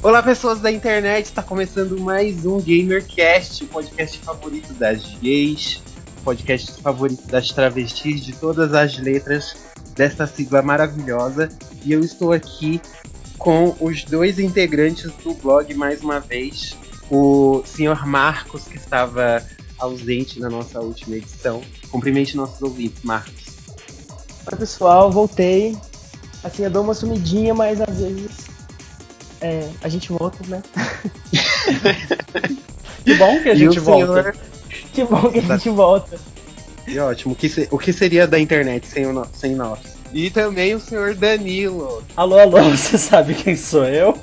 Olá, pessoas da internet, está começando mais um GamerCast, o podcast favorito das gays, podcast favorito das travestis, de todas as letras desta sigla maravilhosa. E eu estou aqui com os dois integrantes do blog mais uma vez, o senhor Marcos, que estava ausente na nossa última edição. Cumprimente nossos ouvintes, Marcos. Oi, pessoal, voltei. Assim, eu dou uma sumidinha, mas às vezes é, a gente volta, né? que bom que a gente volta. Senhor... Que bom que a gente volta. E ótimo. O que, se... o que seria da internet sem, o no... sem nós? E também o senhor Danilo. Alô, alô, você sabe quem sou eu?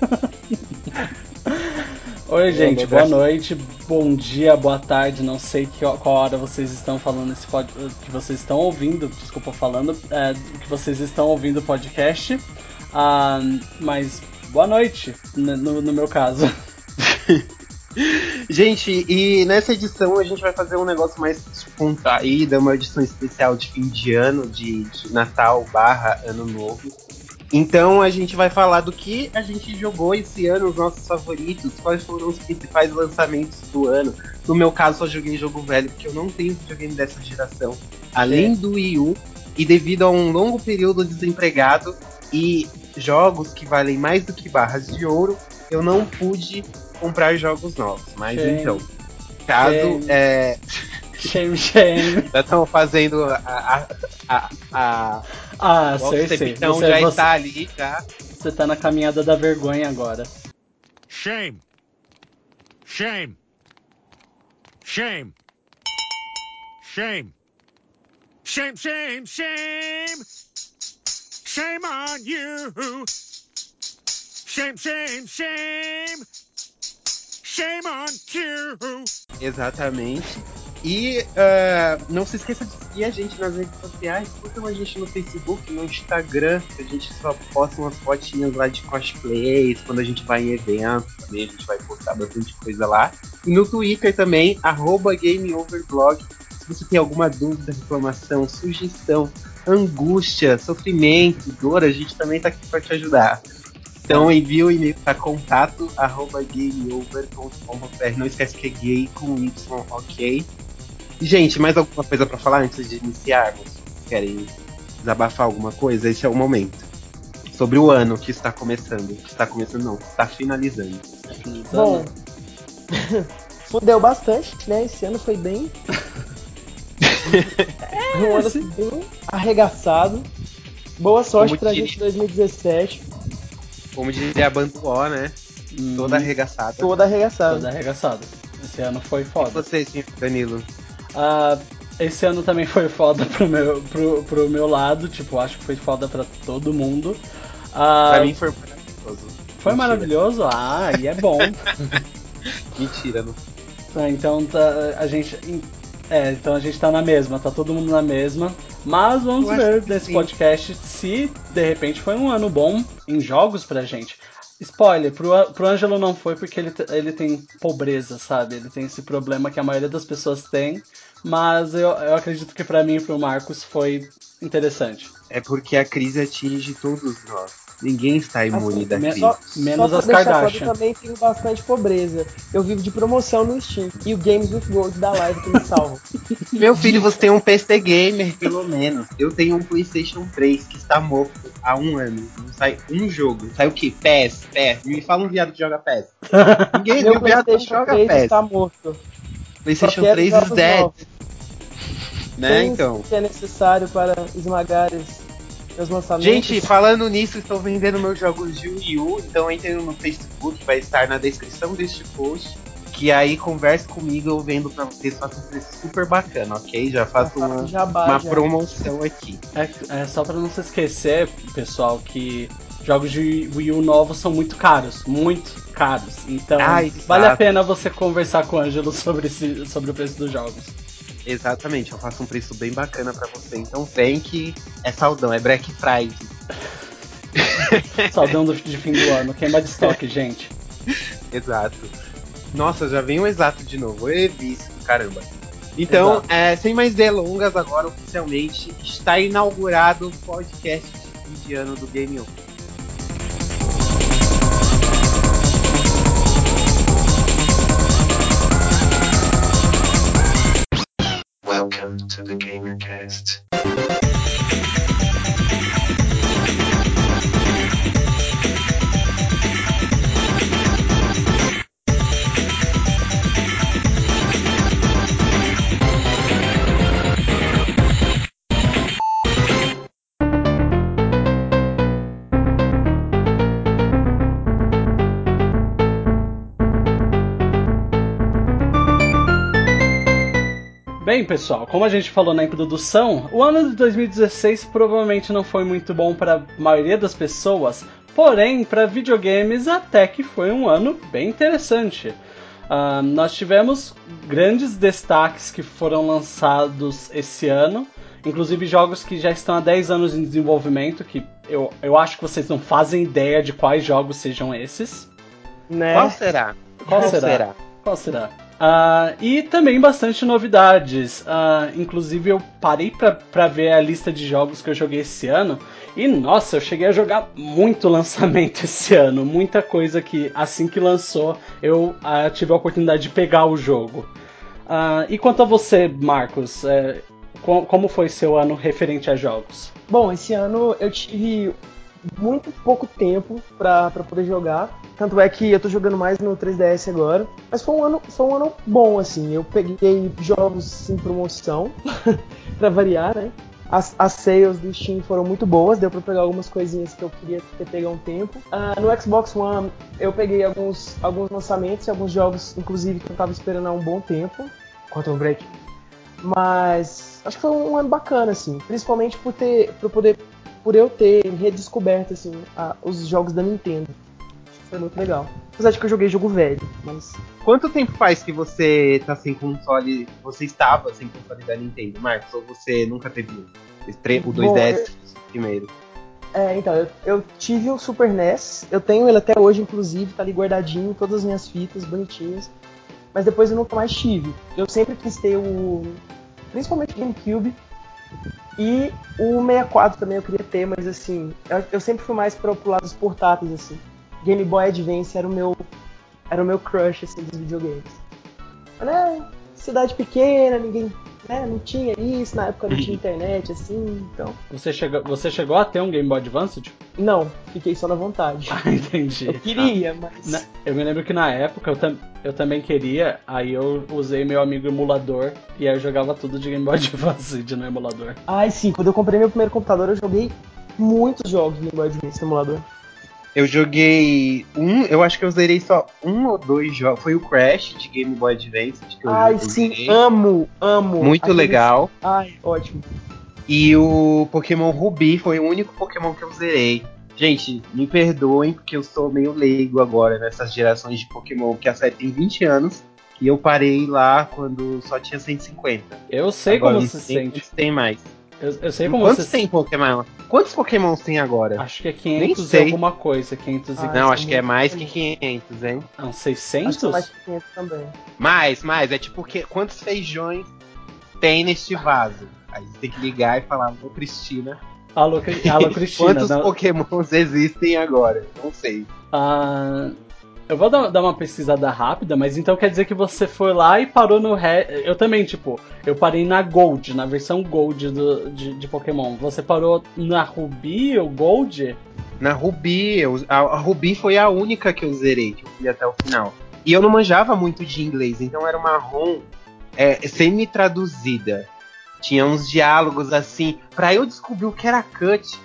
Oi, gente, boa noite, bom dia, boa tarde, não sei que, qual hora vocês estão falando esse pod, que vocês estão ouvindo, desculpa falando, é, que vocês estão ouvindo o podcast. Ah, mas boa noite, no, no meu caso. gente, e nessa edição a gente vai fazer um negócio mais descontraído, uma edição especial de fim de ano, de, de Natal barra Ano Novo. Então a gente vai falar do que a gente jogou esse ano, os nossos favoritos, quais foram os principais lançamentos do ano. No meu caso, só joguei jogo velho, porque eu não tenho videogame dessa geração, além é. do Wii U, e devido a um longo período desempregado, e jogos que valem mais do que barras de ouro, eu não pude comprar jogos novos. Mas shame. então, caso shame. é. Shame, shame. Já estão fazendo a. a, a, a ah, sei, sei. Então você, já você, está ali, já. Você está na caminhada da vergonha agora. Shame. Shame. Shame. Shame. Shame, shame, shame. Shame on you. Shame, shame, shame. Shame on you. Exatamente. E uh, não se esqueça de seguir a gente nas redes sociais. Curtam a gente no Facebook, no Instagram, que a gente só posta umas fotinhas lá de cosplays. Quando a gente vai em eventos também, a gente vai postar bastante coisa lá. E no Twitter também, GameOverblog. Se você tem alguma dúvida, reclamação, sugestão, angústia, sofrimento, dor, a gente também tá aqui para te ajudar. Então envie o e-mail para contato arroba gameover.com.br. Não esquece que é gay com Y, ok? Gente, mais alguma coisa para falar antes de iniciarmos? Querem desabafar alguma coisa? Esse é o momento. Sobre o ano que está começando. Que está começando, não, que está finalizando. Bom, fudeu bastante, né? Esse ano foi bem é, um ano assim, bem arregaçado. Boa sorte Como pra diria... gente em 2017. Como diria a Bantuó, né? Hum, toda arregaçada. Toda arregaçada. Toda arregaçada. Esse ano foi foda. E você, sim, Danilo? Uh, esse ano também foi foda pro meu, pro, pro meu lado. Tipo, acho que foi foda pra todo mundo. Uh, pra mim foi maravilhoso. Foi Mentira. maravilhoso? Ah, e é bom. Mentira, não. Tá, então tá, a gente é, então a gente tá na mesma, tá todo mundo na mesma. Mas vamos Eu ver nesse sim. podcast se de repente foi um ano bom em jogos pra gente. Spoiler, pro, pro Ângelo não foi porque ele, ele tem pobreza, sabe? Ele tem esse problema que a maioria das pessoas tem. Mas eu, eu acredito que para mim e pro Marcos foi interessante. É porque a crise atinge todos nós. Ninguém está imune assim, da crise. Só, menos só as Kardashian. Eu também tenho bastante pobreza. Eu vivo de promoção no Steam. E o Games with Gold da live que me salva. Meu filho, você tem um PC Gamer, pelo menos. Eu tenho um PlayStation 3 que está morto há um ano. Não sai um jogo. Sai o quê? PES, PES. Me fala um viado que joga PES. Ninguém Meu PlayStation joga 3 PES. está morto. PlayStation 3 is dead. Né, então. que é necessário para esmagar esse. Gente, falando nisso, estou vendendo meus jogos de Wii U, então entrem no Facebook, vai estar na descrição deste post. Que aí converse comigo, eu vendo pra vocês, faço um preço super bacana, ok? Já faço uma, uma promoção aqui. É, é só para não se esquecer, pessoal, que jogos de Wii U novos são muito caros, muito caros. Então, Ai, vale a pena você conversar com o Ângelo sobre, esse, sobre o preço dos jogos. Exatamente, eu faço um preço bem bacana para você. Então vem que é saldão, é Black Friday. Saldão de fim do ano, queima de estoque, gente. Exato. Nossa, já vem o exato de novo. Eu vício, caramba. Então, é, sem mais delongas, agora oficialmente está inaugurado o podcast de fim de ano do Game Over. To the GamerCast. Bem, pessoal, como a gente falou na introdução, o ano de 2016 provavelmente não foi muito bom para a maioria das pessoas, porém, para videogames até que foi um ano bem interessante. Uh, nós tivemos grandes destaques que foram lançados esse ano, inclusive jogos que já estão há 10 anos em desenvolvimento, que eu, eu acho que vocês não fazem ideia de quais jogos sejam esses. Né? Qual será? Qual, Qual será? será? Qual será? Uh, e também bastante novidades. Uh, inclusive, eu parei para ver a lista de jogos que eu joguei esse ano. E nossa, eu cheguei a jogar muito lançamento esse ano. Muita coisa que, assim que lançou, eu uh, tive a oportunidade de pegar o jogo. e quanto a você, Marcos, é, como foi seu ano referente a jogos? Bom, esse ano eu tive muito pouco tempo para poder jogar. Tanto é que eu tô jogando mais no 3DS agora. Mas foi um ano, foi um ano bom, assim. Eu peguei jogos em promoção, para variar, né? As, as sales do Steam foram muito boas, deu pra pegar algumas coisinhas que eu queria ter pegado um tempo. Uh, no Xbox One eu peguei alguns, alguns lançamentos e alguns jogos, inclusive, que eu tava esperando há um bom tempo. Quantum Break. Mas acho que foi um ano bacana, assim. Principalmente por ter. por poder por eu ter redescoberto assim, a, os jogos da Nintendo. Foi muito legal. Apesar de que eu joguei jogo velho, mas. Quanto tempo faz que você tá sem console. Você estava sem console da Nintendo, Marcos? Ou você nunca teve o 2DS primeiro? É, então, eu, eu, tive o Super NES, eu tenho ele até hoje, inclusive, tá ali guardadinho, todas as minhas fitas bonitinhas. Mas depois eu nunca mais tive. Eu sempre quis ter o. Principalmente o GameCube, e o 64 também eu queria ter, mas assim, eu, eu sempre fui mais pro, pro lado dos portáteis, assim. Game Boy Advance era o meu, era o meu crush, assim, dos videogames. Mas, né, cidade pequena, ninguém né, não tinha isso, na época não tinha internet, assim, então. Você chegou, você chegou a ter um Game Boy Advance? Não, fiquei só na vontade. Ah, entendi. Eu queria, ah, mas. Na, eu me lembro que na época eu, tam, eu também queria, aí eu usei meu amigo emulador e aí eu jogava tudo de Game Boy Advance no emulador. Ai sim, quando eu comprei meu primeiro computador eu joguei muitos jogos de Game Boy Advance no emulador. Eu joguei um, eu acho que eu zerei só um ou dois jogos. Foi o Crash de Game Boy Advance. Que eu Ai, sim, amo, amo. Muito Aqueles... legal. Ai, ótimo. E o Pokémon Ruby foi o único Pokémon que eu zerei. Gente, me perdoem porque eu sou meio leigo agora nessas gerações de Pokémon, que a série tem 20 anos. E eu parei lá quando só tinha 150. Eu sei agora, como se sente. Tem mais. Eu, eu sei como Quantos você... tem Pokémon? Quantos Pokémon tem agora? Acho que é 500 e alguma coisa. 500 ah, Não, acho que é mais que 500, hein? Não, 600? Acho que é mais que 500 também. Mais, mais. É tipo, que, quantos feijões tem neste vaso? Aí você tem que ligar e falar, alô, Cristina. Alô, alô Cristina. quantos não... Pokémons existem agora? Não sei. Ah... Eu vou dar, uma pesquisada rápida, mas então quer dizer que você foi lá e parou no. Re... Eu também, tipo, eu parei na Gold, na versão Gold do, de, de Pokémon. Você parou na Ruby ou Gold? Na Ruby, eu, a, a, Ruby foi a única que eu zerei, que eu fui até o final. E eu não manjava muito de inglês, então era uma ROM é, semi-traduzida. Tinha uns diálogos assim. Pra eu descobrir o que era cut,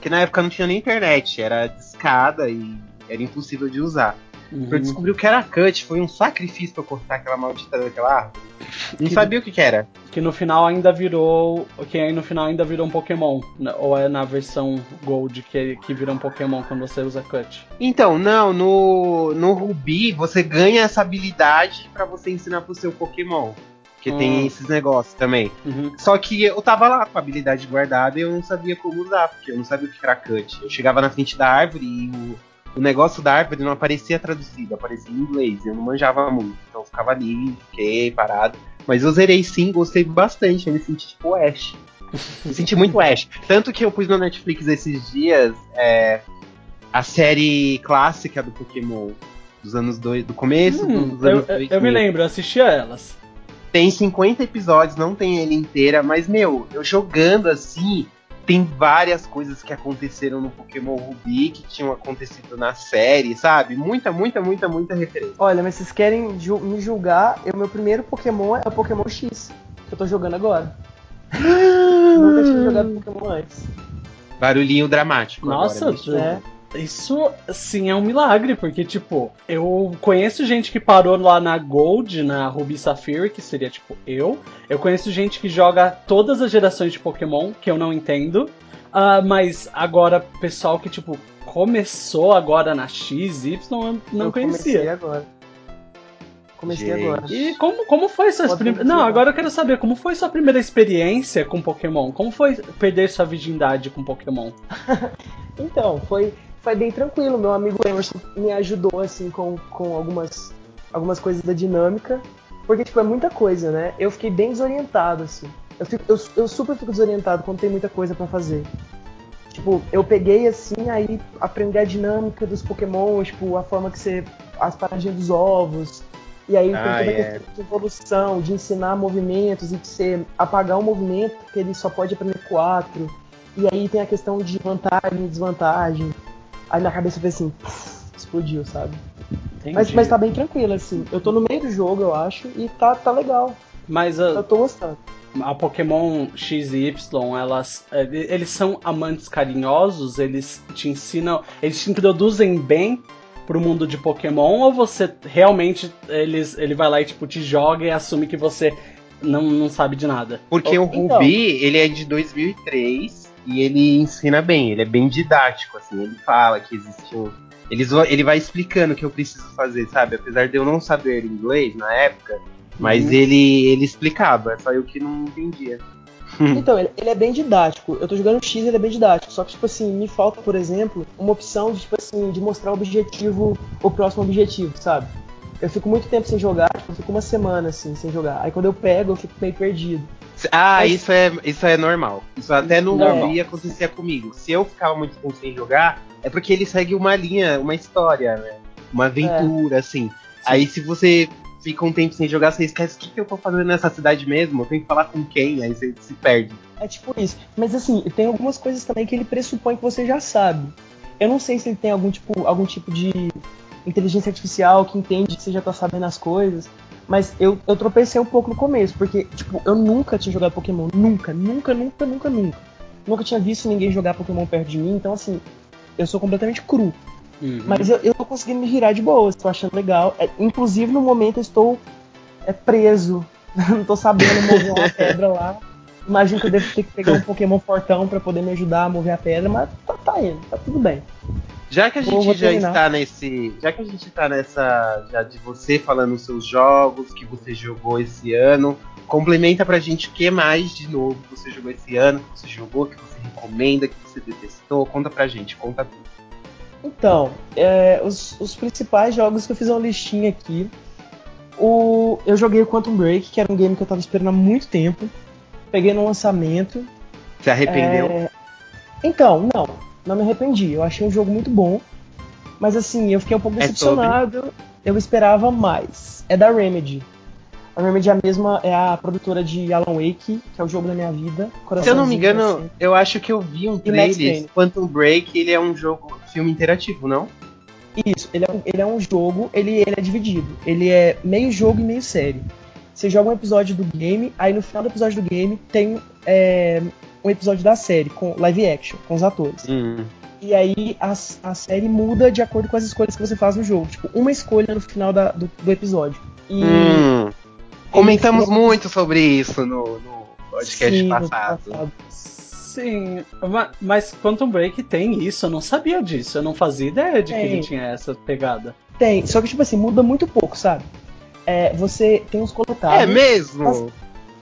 que na época não tinha nem internet, era discada e era impossível de usar. Uhum. Pra eu descobrir o que era cut, foi um sacrifício pra eu cortar aquela maldita daquela árvore. Não que, sabia o que, que, era. Que no final ainda virou. Que aí no final ainda virou um Pokémon. Né? Ou é na versão Gold que, que vira um Pokémon quando você usa cut? Então, não, no, no Ruby você ganha essa habilidade para você ensinar pro seu Pokémon. Porque hum. tem esses negócios também. Uhum. Só que eu tava lá com a habilidade guardada e eu não sabia como usar, porque eu não sabia o que era cut. Eu chegava na frente da árvore e o o negócio da árvore não aparecia traduzido, aparecia em inglês. Eu não manjava muito. Então eu ficava ali, fiquei parado. Mas eu zerei sim, gostei bastante. Eu me senti tipo Ash. me senti muito Ash. Tanto que eu pus no Netflix esses dias é, a série clássica do Pokémon dos anos dois, do começo hum, dos anos eu, eu, eu me lembro, eu assistia elas. Tem 50 episódios, não tem ele inteira, mas, meu, eu jogando assim, tem várias coisas que aconteceram no Pokémon Ruby que tinham acontecido na série, sabe? Muita, muita, muita, muita referência. Olha, mas vocês querem ju me julgar? O meu primeiro Pokémon é o Pokémon X, que eu tô jogando agora. Nunca tinha jogado Pokémon antes. Barulhinho dramático. Nossa, agora, tu- isso sim é um milagre, porque, tipo, eu conheço gente que parou lá na Gold, na Ruby Sapphire, que seria tipo eu. Eu conheço gente que joga todas as gerações de Pokémon, que eu não entendo. Ah, mas agora, pessoal que, tipo, começou agora na X, Y, eu não eu Comecei conhecia. agora. Comecei Gente. agora. E como, como foi sua primeira. Não, agora eu quero saber, como foi sua primeira experiência com Pokémon? Como foi perder sua virgindade com Pokémon? Então, foi, foi bem tranquilo. Meu amigo Emerson me ajudou, assim, com, com algumas, algumas coisas da dinâmica. Porque, tipo, é muita coisa, né? Eu fiquei bem desorientado, assim. Eu, fico- eu, eu super fico desorientado quando tem muita coisa pra fazer. Tipo, eu peguei, assim, aí aprendi a dinâmica dos Pokémon, tipo, a forma que você... As paradinhas dos ovos. E aí tem Ah, toda a é. questão de evolução, de ensinar movimentos e de você apagar um movimento, porque ele só pode aprender quatro. E aí tem a questão de vantagem e desvantagem. Aí na cabeça fez assim, explodiu, sabe? Mas, Entendi. mas tá bem tranquilo, assim. Eu tô no meio do jogo, eu acho, e tá, tá legal. Mas ah, Eu tô gostando. a Pokémon X e Y, elas, eh, eles são amantes carinhosos, eles te ensinam, eles te introduzem bem pro mundo de Pokémon ou você realmente eles, ele vai lá e tipo te joga e assume que você não, não sabe de nada? Porque o Então. Ruby, ele é de 2003 e ele ensina bem, ele é bem didático, assim, ele fala que existe um... Eles, vão- ele vai explicando o que eu preciso fazer, sabe? Apesar de eu não saber inglês na época, mas Uhum. ele, ele explicava, é só eu que não entendia. Então, ele, ele é bem didático. Eu tô jogando X, ele é bem didático. Só que, tipo assim, me falta, por exemplo, uma opção de, tipo assim, de mostrar o objetivo, o próximo objetivo, sabe? Eu fico muito tempo sem jogar, tipo, eu fico uma semana, assim, sem jogar. Aí quando eu pego, eu fico meio perdido. Ah, Mas- isso é, isso é normal. Isso até no Normal. Ruby acontecia comigo. Se eu ficava muito tempo sem jogar, é porque ele segue uma linha, uma história, né? Uma aventura, assim. Aí se você fica um tempo sem jogar, você esquece o que, que eu tô fazendo nessa cidade mesmo, eu tenho que falar com quem, aí você se perde. É tipo isso. Mas assim, tem algumas coisas também que ele pressupõe que você já sabe. Eu não sei se ele tem algum tipo, algum tipo de inteligência artificial que entende que você já tá sabendo as coisas. Mas eu, eu tropecei um pouco no começo, porque, tipo, eu nunca tinha jogado Pokémon. Nunca, nunca, nunca, nunca, nunca. Nunca tinha visto ninguém jogar Pokémon perto de mim, então assim, eu sou completamente cru. Uhum. Mas eu, eu tô conseguindo me virar de boa, estou achando legal. É, inclusive, no momento, eu estou é, preso. não tô sabendo mover uma pedra lá. Imagino que eu devo ter que pegar um Pokémon fortão pra poder me ajudar a mover a pedra, mas tá, tá indo, tá tudo bem. Já que a gente já terminar. está nesse. Já que a gente tá nessa. Já de você falando os seus jogos que você jogou esse ano. Complementa pra gente o que mais de novo você jogou esse ano, que você jogou, que você recomenda, que você detestou. Conta pra gente, conta tudo. Então, é, os, os principais jogos que eu fiz uma listinha aqui. O, eu joguei o Quantum Break, que era um game que eu tava esperando há muito tempo. Peguei no lançamento. Se arrependeu? É, Então, não, não me arrependi. Eu achei um jogo muito bom. Mas assim, eu fiquei um pouco É decepcionado. Eu esperava mais. É da Remedy. A Remedy é a mesma, é a produtora de Alan Wake, que é o jogo da minha vida. Se eu não me engano, sempre. eu acho que eu vi um trailer. Quantum Break, ele é um jogo, filme interativo, não? Isso, ele é um, ele é um jogo, ele, ele é dividido. Ele é meio jogo e meio série. Você joga um episódio do game, aí no final do episódio do game tem é, um episódio da série, com live action, com os atores. Hum. E aí a, a série muda de acordo com as escolhas que você faz no jogo. Tipo, uma escolha no final da- do, do episódio. E Hum. Comentamos ele- muito sobre isso no, no podcast Sim, no passado. Sim, ma- mas Quantum Break tem isso, eu não sabia disso, eu não fazia ideia de que Tem. ele tinha essa pegada. Tem, só que tipo assim, muda muito pouco, sabe? É, você tem os coletáveis. É mesmo?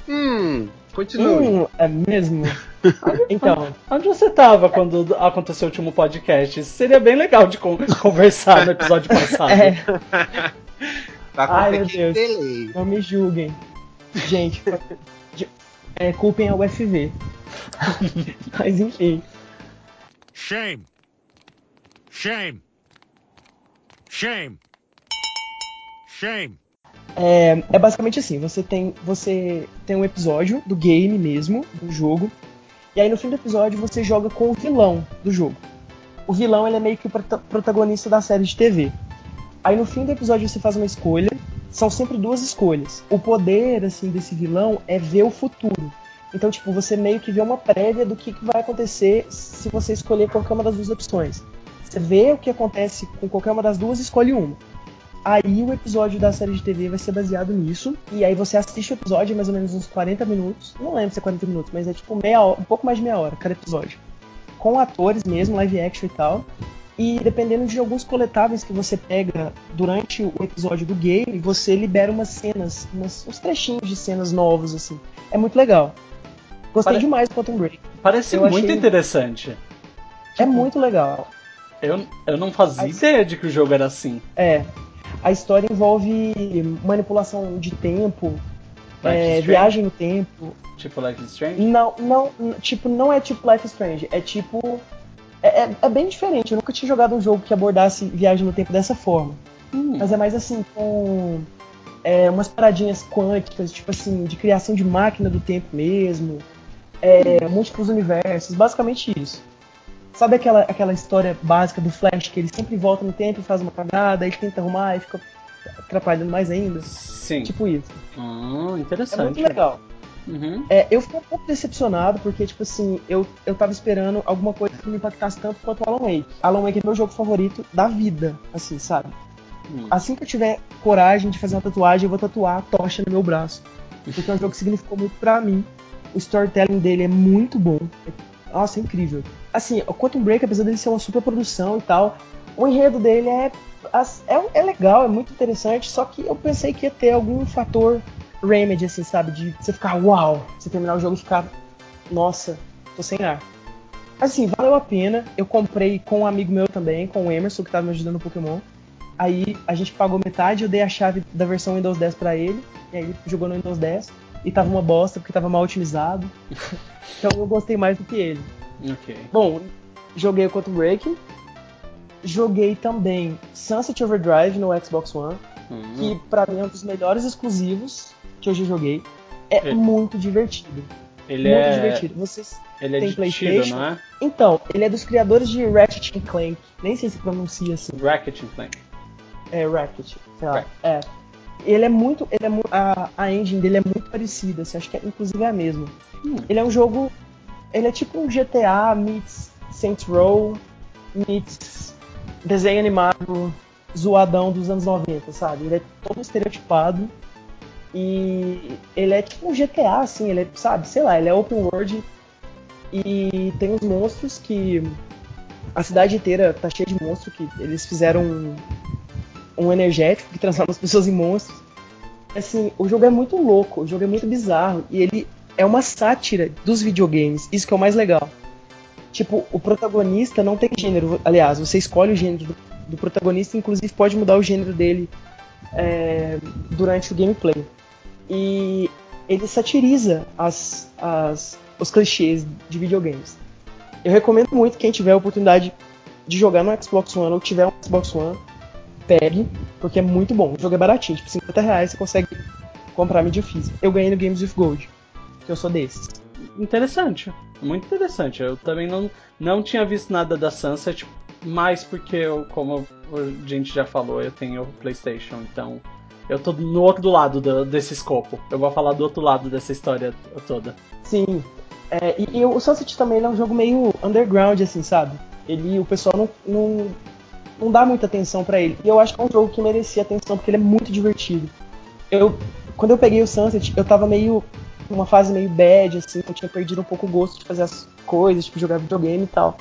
Hum, continue. Hum, é mesmo? então, Onde você tava quando aconteceu o último podcast? Isso seria bem legal de con- conversar no episódio passado. é, Tá com Ai, meu Deus. delay. não me julguem. Gente, é, culpem a UFV. Mas enfim. Shame. Shame. Shame. Shame. É, é basicamente assim, você tem, você tem um episódio do game mesmo, do jogo, e aí no fim do episódio você joga com o vilão do jogo. O vilão ele é meio que o prota- protagonista da série de TV. Aí no fim do episódio você faz uma escolha, são sempre duas escolhas. O poder assim desse vilão é ver o futuro. Então, tipo, você meio que vê uma prévia do que, que vai acontecer se você escolher qualquer uma das duas opções. Você vê o que acontece com qualquer uma das duas escolhe uma. Aí o episódio da série de TV vai ser baseado nisso. E aí você assiste o episódio, mais ou menos uns 40 minutos. Não lembro se é 40 minutos, mas é tipo meia hora, um pouco mais de meia hora cada episódio. Com atores mesmo, live action e tal. E dependendo de alguns coletáveis que você pega durante o episódio do game, você libera umas cenas, umas, uns trechinhos de cenas novos, assim. É muito legal. Gostei Pare- demais do Quantum Break. Parece Eu muito achei- interessante. É muito legal. Eu, eu não fazia Aí- ideia de que o jogo era assim. É. A história envolve manipulação de tempo, é, viagem no tempo. Tipo Life is Strange? Não, não, tipo, não é tipo Life is Strange, é tipo. É, é- é bem diferente. Eu nunca tinha jogado um jogo que abordasse viagem no tempo dessa forma. Hum, Mas é mais assim, com é, umas paradinhas quânticas, tipo assim, de criação de máquina do tempo mesmo, é, múltiplos universos, basicamente isso. Sabe aquela, aquela história básica do Flash, que ele sempre volta no tempo e faz uma cagada, aí ele tenta arrumar e fica atrapalhando mais ainda? Sim. Tipo isso. Ah, É interessante. muito legal. Uhum. É, eu fiquei um pouco decepcionado, porque, tipo assim, eu, eu tava esperando alguma coisa que me impactasse tanto quanto o Alan Wake. Alan Wake é meu jogo favorito da vida, assim, sabe? Hum. Assim que eu tiver coragem de fazer uma tatuagem, eu vou tatuar a tocha no meu braço. Porque é um jogo que significou muito pra mim. O storytelling dele é muito bom. É- Nossa, é incrível. Assim, o Quantum Break, apesar dele ser uma super produção e tal, o enredo dele é, é, é legal, é muito interessante, só que eu pensei que ia ter algum fator remedy, assim, sabe? De você ficar, uau, você terminar o jogo e ficar, nossa, tô sem ar. Assim, valeu a pena. Eu comprei com um amigo meu também, com o Emerson, que tava me ajudando no Pokémon. Aí a gente pagou metade, eu dei a chave da versão Windows 10 pra ele, e aí ele jogou no Windows 10, e tava uma bosta, porque tava mal otimizado. então eu gostei mais do que ele. Ok. Bom, joguei o Quantum Break, joguei também Sunset Overdrive no Xbox One, Hum. que pra mim é um dos melhores exclusivos que eu já joguei. É É. muito divertido. Ele muito é, divertido. Vocês ele é tem de tiro, PlayStation? não é? Então, ele é dos criadores de Ratchet Clank. Nem sei se pronuncia assim. And Clank. É Ratchet, sei lá. Racket. É. Ele é muito. Ele é a, a engine dele é muito parecida, assim, acho que é, inclusive é a mesma. Hum. Ele é um jogo. Ele é tipo um GTA meets Saints Row meets desenho animado zoadão dos anos 90, sabe? Ele é todo estereotipado. E ele é tipo um GTA, assim, ele é, sabe, sei lá, ele é open world e tem uns monstros que. A cidade inteira tá cheia de monstros que eles fizeram um, um energético que transforma as pessoas em monstros. Assim, o jogo é muito louco, o jogo é muito bizarro e ele é uma sátira dos videogames, isso que é o mais legal. Tipo, o protagonista não tem gênero, aliás, você escolhe o gênero do, do protagonista, inclusive pode mudar o gênero dele é, durante o gameplay. E ele satiriza as, as, os clichês de videogames. Eu recomendo muito quem tiver a oportunidade de jogar no Xbox One ou tiver um Xbox One, pegue, porque é muito bom. O jogo é baratinho, tipo 50 reais você consegue comprar mídia física. Eu ganhei no Games with Gold, que eu sou desses. Interessante. Muito interessante. Eu também não, não tinha visto nada da Sunset, mas porque eu, como a gente já falou, eu tenho PlayStation, então eu tô no outro lado do- desse escopo. Eu vou falar do outro lado dessa história toda. Sim. É, e, e o Sunset também é um jogo meio underground, assim, sabe? Ele, o pessoal não, não, não dá muita atenção pra ele. E eu acho que é um jogo que merecia atenção, porque ele é muito divertido. Eu, quando eu peguei o Sunset, eu tava meio. Numa fase meio bad, assim, eu tinha perdido um pouco o gosto de fazer as coisas, tipo, jogar videogame e tal.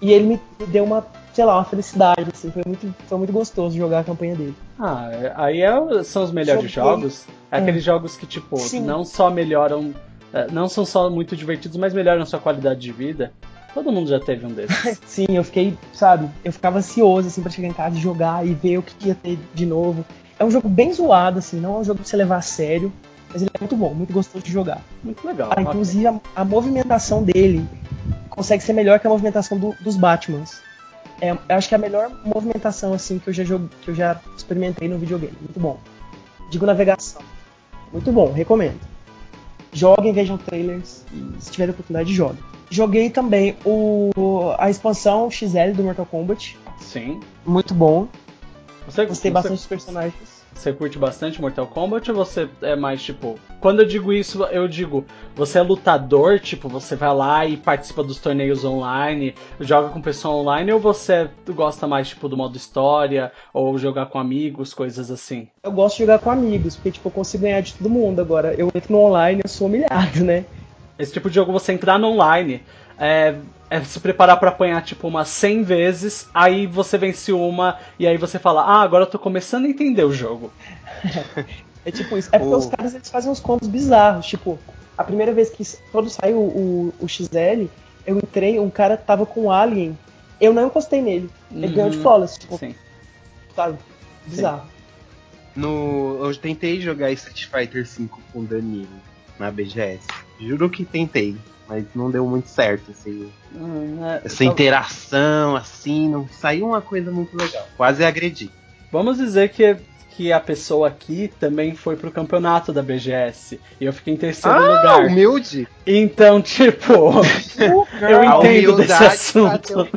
E ele me, deu uma, sei lá, uma felicidade, assim, foi muito, foi muito gostoso jogar a campanha dele. Ah, é- aí é- são os melhores Joguei. jogos. É aqueles jogos que, tipo, Sim. não só melhoram. é, Não são só muito divertidos, mas melhoram sua qualidade de vida. Todo mundo já teve um desses. Sim, eu fiquei, sabe, eu ficava ansioso, assim, pra chegar em casa e jogar e ver o que ia ter de novo. É um jogo bem zoado, assim, não é um jogo pra você levar a sério, mas ele é muito bom, muito gostoso de jogar. Muito legal. Ah, inclusive, a, a movimentação dele consegue ser melhor que a movimentação do- dos Batmans. É, eu acho que é a melhor movimentação, assim, que eu já joguei, que eu já experimentei no videogame. Muito bom. Digo navegação. Muito bom, recomendo. Joguem, vejam trailers e se tiver oportunidade, joguem. Joguei também o, a expansão XL do Mortal Kombat. Sim. Muito bom. Você, Gostei você, bastante dos personagens. Você curte bastante Mortal Kombat ou você é mais tipo. Quando eu digo isso, eu digo, você é lutador, tipo, você vai lá e participa dos torneios online, joga com pessoa online, ou você gosta mais, tipo, do modo história, ou jogar com amigos, coisas assim? Eu gosto de jogar com amigos, porque, tipo, eu consigo ganhar de todo mundo. Agora, eu entro no online eu sou humilhado, né? Esse tipo de jogo, você entrar no online, é, é se preparar para apanhar tipo umas 100 vezes, aí você vence uma e aí você fala: "Ah, agora eu tô começando a entender o jogo". é tipo isso. É porque oh. os caras eles fazem uns combos bizarros, tipo, a primeira vez que quando saiu o, o, XL, eu entrei, um cara tava com um alien, eu não encostei nele. Ele uhum. ganhou de flawless, tipo, Sim. sabe? Bizarro. Sim. No, eu tentei jogar Street Fighter V com o Danilo na BGS. Juro que tentei mas não deu muito certo, assim. Hum, é, Essa interação, assim, não saiu uma coisa muito legal. Quase agredi. Vamos dizer que, que a pessoa aqui também foi pro campeonato da BGS. E eu fiquei em terceiro ah, lugar. humilde! Então, tipo, eu entendo desse assunto.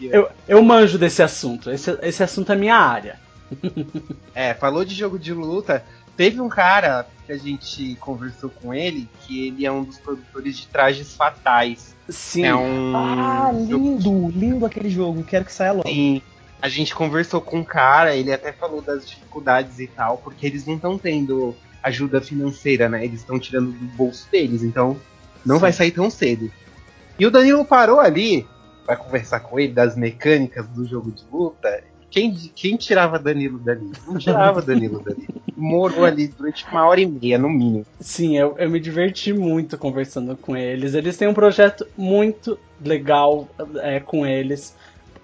eu, eu manjo desse assunto. Esse, esse assunto é minha área. é, falou de jogo de luta. Teve um cara que a gente conversou com ele, que ele é um dos produtores de trajes fatais. Sim. É um. Ah, lindo, lindo aquele jogo. Quero que saia logo. Sim. A gente conversou com um cara, ele até falou das dificuldades e tal, porque eles não estão tendo ajuda financeira, né? Eles estão tirando do bolso deles, então não Sim. vai sair tão cedo. E o Danilo parou ali para conversar com ele das mecânicas do jogo de luta quem, quem tirava Danilo dali? Não tirava Danilo dali. Morou ali durante uma hora e meia, no mínimo. Sim, eu, eu me diverti muito conversando com eles. Eles têm um projeto muito legal é, com eles.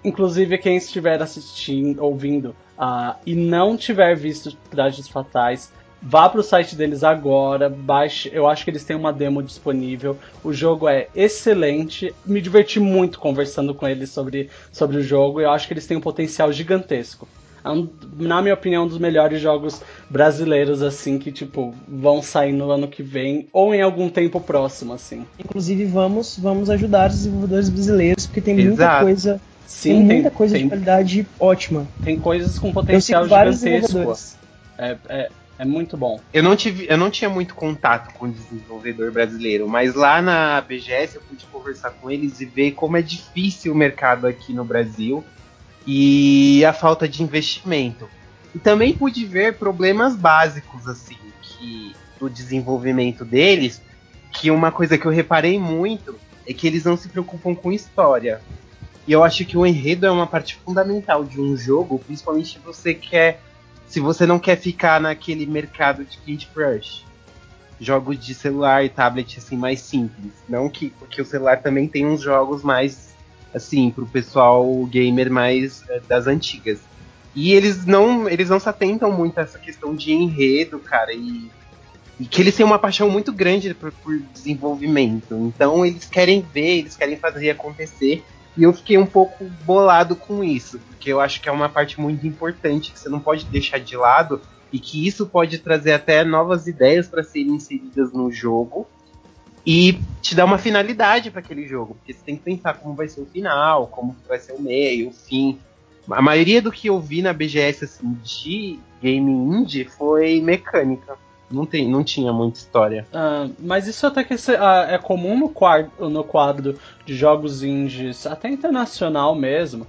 Inclusive, quem estiver assistindo, ouvindo uh, e não tiver visto Trajes Fatais, Vá pro site deles agora, baixe. Eu acho que eles têm uma demo disponível. O jogo é excelente. Me diverti muito conversando com eles sobre, sobre o jogo. Eu acho que eles têm um potencial gigantesco. É um, na minha opinião, um dos melhores jogos brasileiros, assim, que, tipo, vão sair no ano que vem ou em algum tempo próximo, assim. Inclusive, vamos, vamos ajudar os desenvolvedores brasileiros, porque tem muita Exato. coisa. Sim, tem muita tem, coisa tem, de qualidade ótima. Tem coisas com potencial gigantesco. É, é, é muito bom. Eu não, tive, eu não tinha muito contato com o desenvolvedor brasileiro, mas lá na BGS eu pude conversar com eles e ver como é difícil o mercado aqui no Brasil e a falta de investimento. E também pude ver problemas básicos assim que do desenvolvimento deles, que uma coisa que eu reparei muito é que eles não se preocupam com história. E eu acho que o enredo é uma parte fundamental de um jogo, principalmente se você quer se você não quer ficar naquele mercado de Candy Crush. Jogos de celular e tablet assim mais simples. Não que porque o celular também tem uns jogos mais assim pro pessoal gamer mais é, das antigas. E eles não eles não se atentam muito a essa questão de enredo, cara, e, e que eles têm uma paixão muito grande por, por desenvolvimento. Então eles querem ver, eles querem fazer acontecer e eu fiquei um pouco bolado com isso, porque eu acho que é uma parte muito importante que você não pode deixar de lado e que isso pode trazer até novas ideias para serem inseridas no jogo e te dar uma finalidade para aquele jogo, porque você tem que pensar como vai ser o final, como vai ser o meio, o fim. A maioria do que eu vi na BGS assim de game indie foi mecânica. Não, tem, não tinha muita história. Uh, mas isso até que uh, é comum no quadro, no quadro de jogos indies, até internacional mesmo.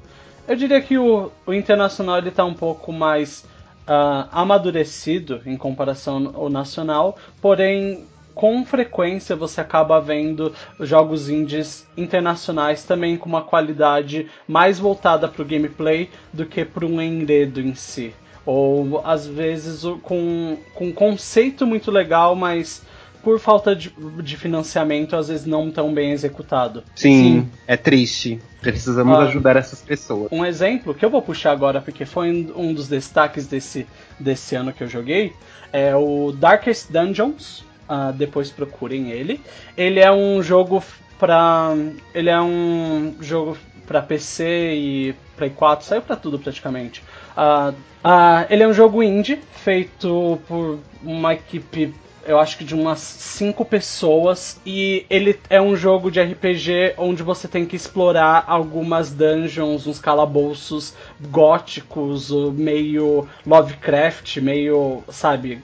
Eu diria que o, o internacional ele tá um pouco mais uh, amadurecido em comparação ao nacional, porém com frequência você acaba vendo jogos indies internacionais também com uma qualidade mais voltada para o gameplay do que para um enredo em si. Ou às vezes com, com um conceito muito legal, mas por falta de, de, financiamento, às vezes não tão bem executado. Sim, Sim. é triste. Precisamos ah, ajudar essas pessoas. Um exemplo que eu vou puxar agora, porque foi um dos destaques desse, desse ano que eu joguei, é o Darkest Dungeons. Uh, depois procurem ele. Ele é um jogo para ele é um jogo para PC e Play 4, saiu para tudo praticamente. Uh, uh, ele é um jogo indie feito por uma equipe eu acho que de umas cinco pessoas e ele é um jogo de RPG onde você tem que explorar algumas dungeons, uns calabouços góticos, meio Lovecraft, meio, sabe,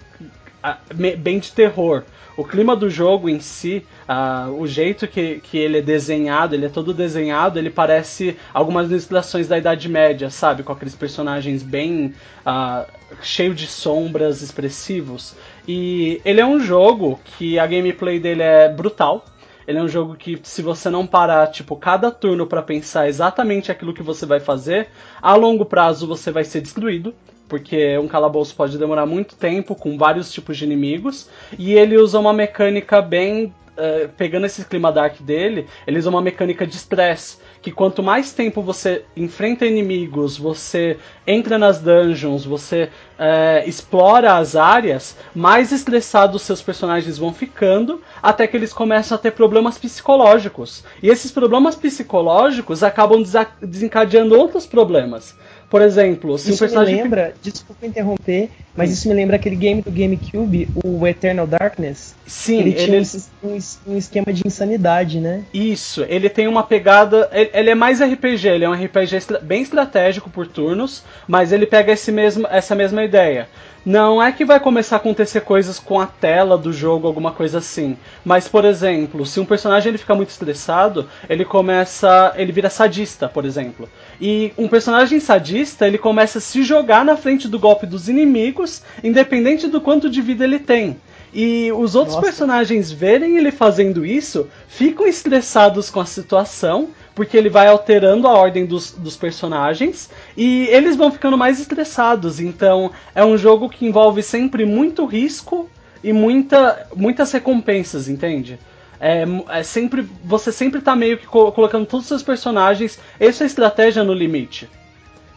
bem de terror. O clima do jogo em si, uh, o jeito que, que ele é desenhado, ele é todo desenhado, ele parece algumas ilustrações da Idade Média, sabe? Com aqueles personagens bem uh, cheio de sombras expressivos. E ele é um jogo que a gameplay dele é brutal. Ele é um jogo que, se você não parar, tipo, cada turno para pensar exatamente aquilo que você vai fazer, a longo prazo você vai ser destruído porque um calabouço pode demorar muito tempo com vários tipos de inimigos, e ele usa uma mecânica bem. Uh, pegando esse clima dark dele, ele usa uma mecânica de estresse. Que quanto mais tempo você enfrenta inimigos, você entra nas dungeons, você uh, explora as áreas, mais estressados seus personagens vão ficando, até que eles começam a ter problemas psicológicos. E esses problemas psicológicos acabam desencadeando outros problemas. Por exemplo, se isso um personagem. me lembra, desculpa interromper, mas Sim. isso me lembra aquele game do GameCube, o Eternal Darkness. Sim, ele, ele... tinha um, um, esquema de insanidade, né? Isso, ele tem uma pegada. Ele, ele, é mais RPG, ele é um RPG bem estratégico por turnos, mas ele pega esse mesmo, essa mesma ideia. Não é que vai começar a acontecer coisas com a tela do jogo, alguma coisa assim. Mas, por exemplo, se um personagem ele fica muito estressado, ele começa. ele vira sadista, por exemplo. E um personagem sadista, ele começa a se jogar na frente do golpe dos inimigos, independente do quanto de vida ele tem. E os outros Nossa. personagens verem ele fazendo isso, ficam estressados com a situação porque ele vai alterando a ordem dos, dos personagens e eles vão ficando mais estressados. Então é um jogo que envolve sempre muito risco e muita, muitas recompensas, entende? É, é, sempre você sempre tá meio que colocando todos os seus personagens e sua estratégia no limite.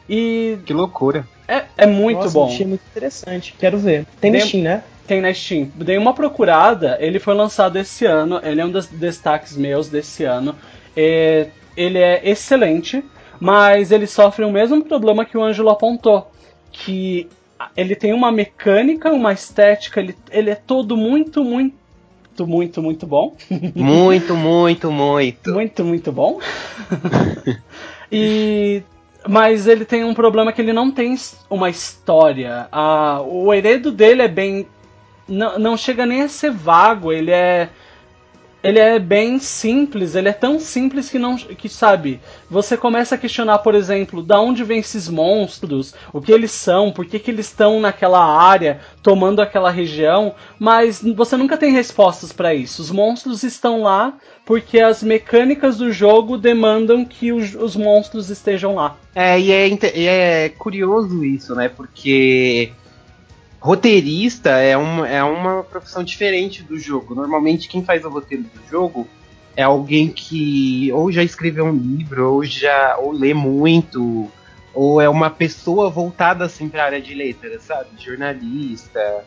E que loucura. É, é muito Nossa, bom. Achei muito interessante. Quero ver. Tem no Steam, né? Tem na Steam. Dei uma procurada. Ele foi lançado esse ano. Ele é um dos destaques meus desse ano. É, ele é excelente, mas ele sofre o mesmo problema que o Ângelo apontou, que ele tem uma mecânica, uma estética, ele, ele é todo muito, muito, muito, muito bom. Muito, muito, muito. muito, muito bom. e mas ele tem um problema que ele não tem uma história. Ah, o heredo dele é bem. Não, não chega nem a ser vago, ele é ele é bem simples, ele é tão simples que não que sabe, você começa a questionar, por exemplo, da onde vêm esses monstros, o que eles são, por que, que eles estão naquela área, tomando aquela região, mas você nunca tem respostas para isso. Os monstros estão lá porque as mecânicas do jogo demandam que os, os monstros estejam lá. É, e é, e é curioso isso, né? Porque roteirista é uma, é uma profissão diferente do jogo. Normalmente quem faz o roteiro do jogo é alguém que ou já escreveu um livro, ou já ou lê muito, ou é uma pessoa voltada assim para a área de letras, sabe? Jornalista,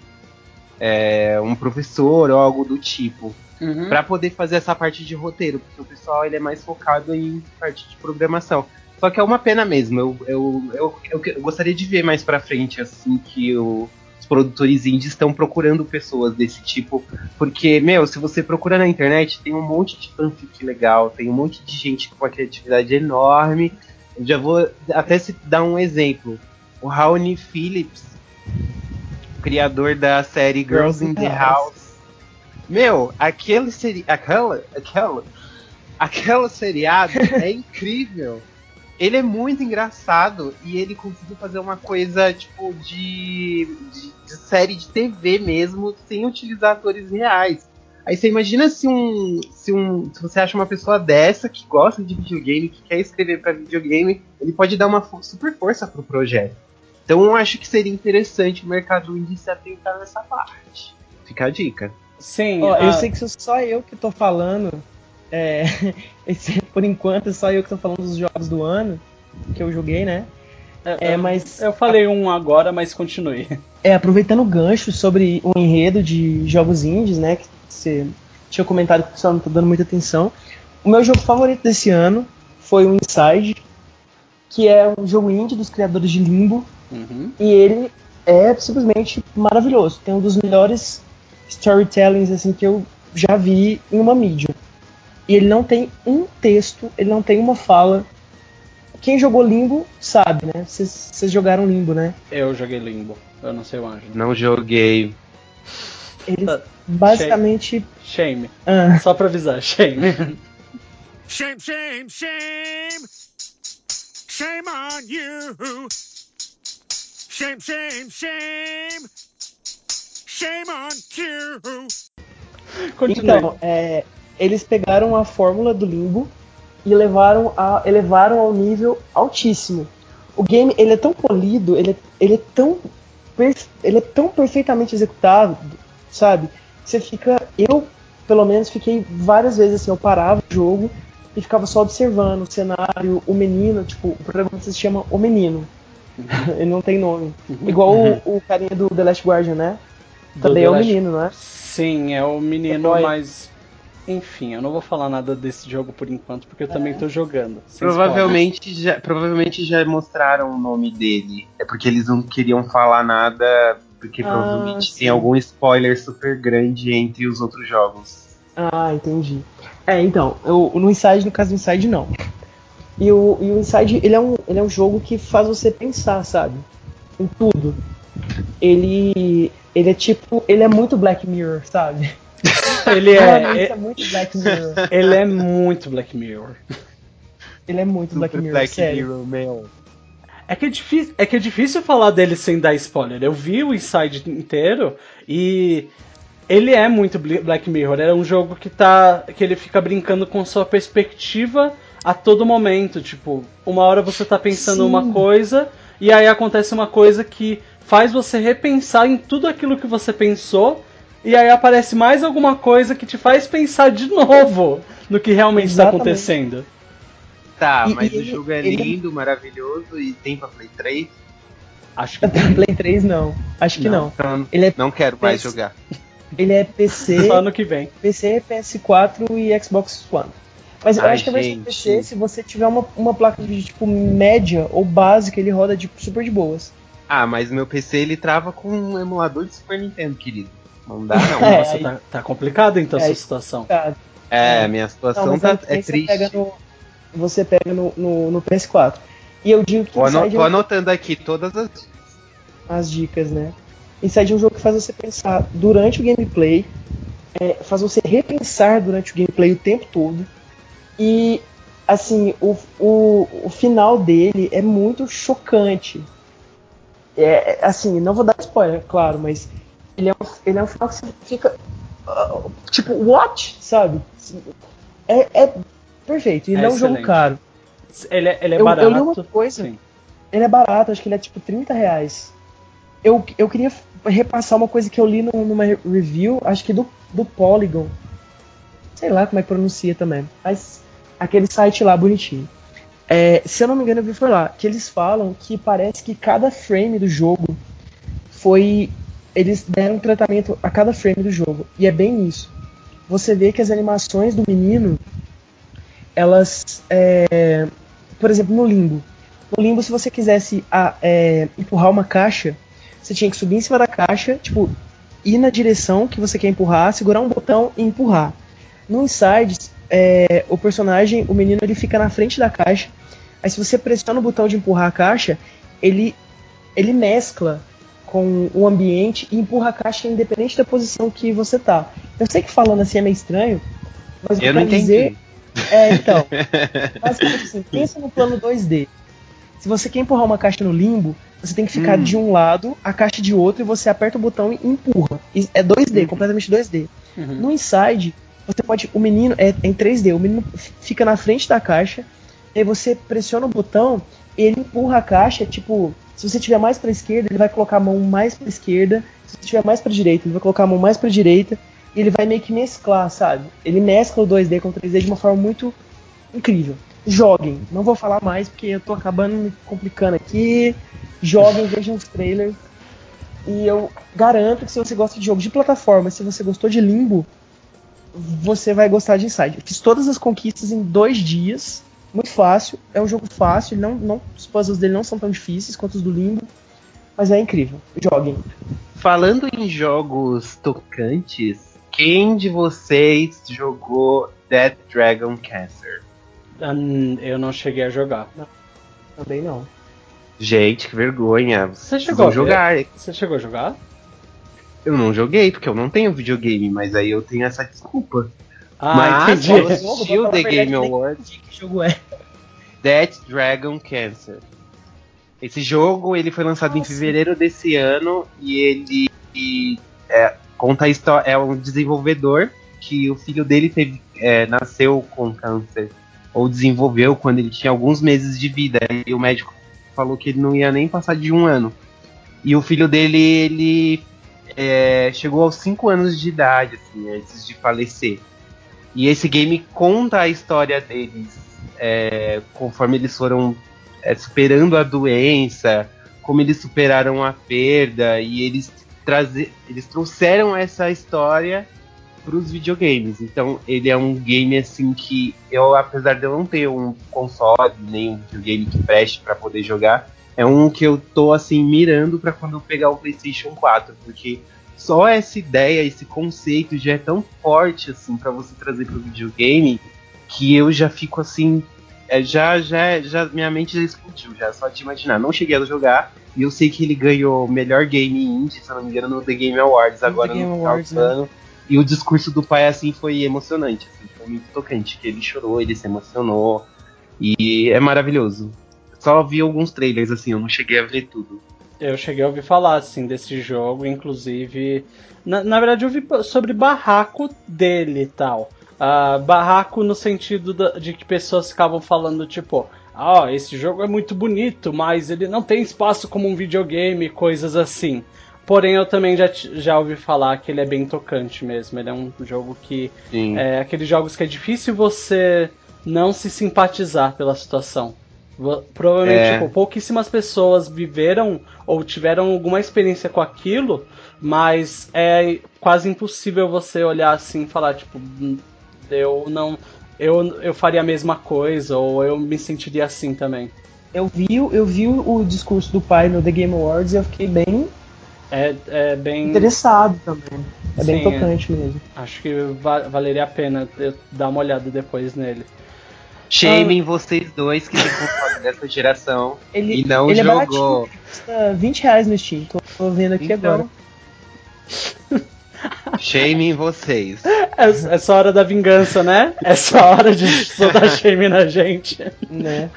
é, um professor ou algo do tipo. Uhum. para poder fazer essa parte de roteiro, porque o pessoal ele é mais focado em parte de programação. Só que é uma pena mesmo. Eu, eu, eu, eu, eu gostaria de ver mais pra frente, assim, que o, os produtores indies estão procurando pessoas desse tipo, porque, meu, se você procura na internet, tem um monte de fanfic legal, tem um monte de gente com uma criatividade enorme. Eu já vou até se dar um exemplo. O Raoni Phillips, criador da série Girls in the House. Meu, aquele seri aquela, aquela, aquela seriado é incrível ele é muito engraçado e ele conseguiu fazer uma coisa tipo de, de, de, série de TV mesmo, sem utilizar atores reais. Aí você imagina se um, se um. Se você acha uma pessoa dessa que gosta de videogame, que quer escrever para videogame, ele pode dar uma super força pro projeto. Então eu acho que seria interessante o mercado indie se atentar nessa parte. Fica a dica. Sim. Ó, Eu sei que sou só eu que tô falando, é, esse, por enquanto, é só eu que tô falando dos jogos do ano que eu joguei, né? É, é, mas eu falei um agora, mas continue. É, aproveitando o gancho sobre o enredo de jogos indies, né? Que você tinha comentado que o pessoal não tá dando muita atenção. O meu jogo favorito desse ano foi o Inside, que é um jogo indie dos criadores de Limbo. Uhum. E ele é simplesmente maravilhoso. Tem um dos melhores storytellings assim que eu já vi em uma mídia. E ele não tem um texto, ele não tem uma fala. Quem jogou Limbo sabe, né? Vocês jogaram Limbo, né? Eu joguei Limbo. Eu não sei o Anjo. Não joguei. Eles basicamente. Shame. Ah. Só pra avisar, shame. Shame, shame, shame. Shame on you. Shame, shame, shame. Shame on you. Continue. Então, é, eles pegaram a fórmula do Limbo e levaram a, elevaram ao nível altíssimo. O game ele é tão polido, ele, é- ele é tão ele é tão perfeitamente executado, sabe? Você fica, eu pelo menos fiquei várias vezes assim, eu parava o jogo e ficava só observando o cenário, o menino, tipo, o protagonista se chama O Menino. ele não tem nome. Igual o, o carinha do The Last Guardian, né? Também é o menino, né? Sim, é o menino, Boy. mas. Enfim, eu não vou falar nada desse jogo por enquanto, porque eu também tô jogando. Provavelmente já, provavelmente já mostraram o nome dele. É porque eles não queriam falar nada, porque Ah, provavelmente sim. tem algum spoiler super grande entre os outros jogos. Ah, entendi. É, então, eu, no Inside, no caso do Inside, não. E o, e o Inside, ele é, um, ele é um jogo que faz você pensar, sabe? Em tudo. Ele, ele é tipo, ele é muito Black Mirror, sabe? Ele Mano, é. é muito Black Mirror. Ele é muito Black Mirror. Ele é muito Black Mirror, sério. meu. É que é, difícil, é que é difícil falar dele sem dar spoiler. Eu vi o Inside inteiro e ele é muito Bl- Black Mirror. É um jogo que tá que ele fica brincando com sua perspectiva a todo momento. Tipo, uma hora você tá pensando Sim. uma coisa e aí acontece uma coisa que faz você repensar em tudo aquilo que você pensou. E aí aparece mais alguma coisa que te faz pensar de novo no que realmente está acontecendo. Tá, mas e o ele- jogo é ele- lindo, maravilhoso e tem pra Play 3? Acho que Play 3 não. Acho que não. Então Ele é, não quero mais jogar. ele é PC, só ano que vem. PC, PS4 e Xbox One. Mas eu Ai, acho que a versão gente. PC, se você tiver uma, uma placa de vídeo tipo média ou básica, ele roda de, super de boas. Ah, mas meu PC ele trava com um emulador de Super Nintendo, querido. Não dá não. É, Nossa, aí- tá, tá complicado então É, essa aí- situação. Cara, É, minha situação mas tá, é você triste. Pega no, você pega no, no, no PS4. E eu digo que Tô, ano- Inside tô é um- anotando aqui todas as. as dicas, né? Inside é um jogo que faz você pensar durante o gameplay, é, faz você repensar durante o gameplay o tempo todo. E, assim, o, o, o final dele é muito chocante. É, é, assim, não vou dar spoiler, claro, mas ele é um, ele é um final que você fica. ah, tipo, what? Sabe? É, é perfeito. E É ele é um jogo caro. Ele é, ele é Eu- eu barato. li uma coisa. Sim. Ele é barato, acho que ele é tipo 30 reais. Eu, eu queria repassar uma coisa que eu li num- numa review, acho que do, do Polygon. Sei lá como é que pronuncia também. Mas aquele site lá bonitinho. É, se eu não me engano, eu vi foi lá. Que eles falam que parece que cada frame do jogo foi. Eles deram um tratamento a cada frame do jogo. E é bem isso. Você vê que as animações do menino, elas. é, por exemplo, no limbo. No limbo, se você quisesse ah, é, empurrar uma caixa, você tinha que subir em cima da caixa, tipo, ir na direção que você quer empurrar, segurar um botão e empurrar. No Inside, é, o personagem, o menino, ele fica na frente da caixa. Aí se você pressiona o botão de empurrar a caixa, ele, ele mescla com o ambiente e empurra a caixa independente da posição que você tá. Eu sei que falando assim é meio estranho, mas que Eu não quero entendi. dizer é, então, basicamente assim, pensa no plano 2D. Se você quer empurrar uma caixa no limbo, você tem que ficar Hum. de um lado, a caixa de outro, e você aperta o botão e empurra. É 2D, Uhum. completamente 2D. Uhum. No Inside, você pode. O menino é em 3D, o menino fica na frente da caixa, e aí você pressiona o botão e ele empurra a caixa, tipo, se você tiver mais pra esquerda, ele vai colocar a mão mais pra esquerda, se você tiver mais pra direita, ele vai colocar a mão mais pra direita, e ele vai meio que mesclar, sabe? Ele mescla o 2D com o 3D de uma forma muito incrível. Joguem, não vou falar mais porque eu tô acabando me complicando aqui. Joguem, vejam os trailers. E eu garanto que se você gosta de jogos de plataforma, se você gostou de Limbo, você vai gostar de Inside. Eu fiz todas as conquistas em dois dias. Muito fácil. É um jogo fácil, não, não, os puzzles dele não são tão difíceis quanto os do Limbo, mas é incrível. Joguem. Falando em jogos tocantes, quem de vocês jogou Dead Dragon Cancer? Hum, eu não cheguei a jogar. Também não. Gente, que vergonha. Você Vocês chegou a jogar. Você chegou a jogar? Eu não joguei, porque eu não tenho videogame, mas aí eu tenho essa desculpa. Ah, Mas entendi. eu assisti o The Game Awards. Que jogo é? Dead Dragon Cancer. Esse jogo ele foi lançado em Nossa. fevereiro desse ano e ele e, é, conta a história. É um desenvolvedor que o filho dele teve, é, nasceu com câncer ou desenvolveu quando ele tinha alguns meses de vida e o médico falou que ele não ia nem passar de um ano. E o filho dele ele é, chegou aos 5 anos de idade assim, antes de falecer. E esse game conta a história deles é, conforme eles foram é, superando a doença, como eles superaram a perda e eles, eles trouxeram essa história para os videogames. Então ele é um game assim que eu, apesar de eu não ter um console nem um videogame que preste para poder jogar, é um que eu tô assim mirando para quando eu pegar o PlayStation 4, porque só essa ideia, esse conceito já é tão forte assim para você trazer para o videogame que eu já fico assim é, já, já, já, minha mente já explodiu, já só de imaginar. Não cheguei a jogar, e eu sei que ele ganhou melhor game indie, se não me engano, no The Game Awards, agora Game no final do ano. E o discurso do pai, assim, foi emocionante, assim, foi muito tocante, que ele chorou, ele se emocionou, e é maravilhoso. Só vi alguns trailers, assim, eu não cheguei a ver tudo. Eu cheguei a ouvir falar, assim, desse jogo, inclusive... Na, na verdade, eu vi sobre barraco dele e tal. Ah, barraco no sentido da- de que pessoas ficavam falando, tipo... Ah, esse jogo é muito bonito, mas ele não tem espaço como um videogame, coisas assim. Porém, eu também já, já ouvi falar que ele é bem tocante mesmo. Ele é um jogo que Sim. é aqueles jogos que é difícil você não se simpatizar pela situação. Provavelmente, É. tipo, pouquíssimas pessoas viveram ou tiveram alguma experiência com aquilo, mas é quase impossível você olhar assim e falar, tipo, "Hum, eu não. Eu, eu faria a mesma coisa, ou eu me sentiria assim também. Eu vi, o- eu vi o discurso do pai no The Game Awards e eu fiquei bem É, é bem. interessado também. É bem Sim, é. tocante mesmo. Acho que va- valeria a pena eu dar uma olhada depois nele. Shamem vocês dois que console dessa geração Ele, e não ele é jogou. baratinho, custa 20 reais no Steam. Tô, tô vendo aqui Então, agora. Shamem vocês. É- Essa hora da vingança, né? Essa hora de soltar shame na gente. Né?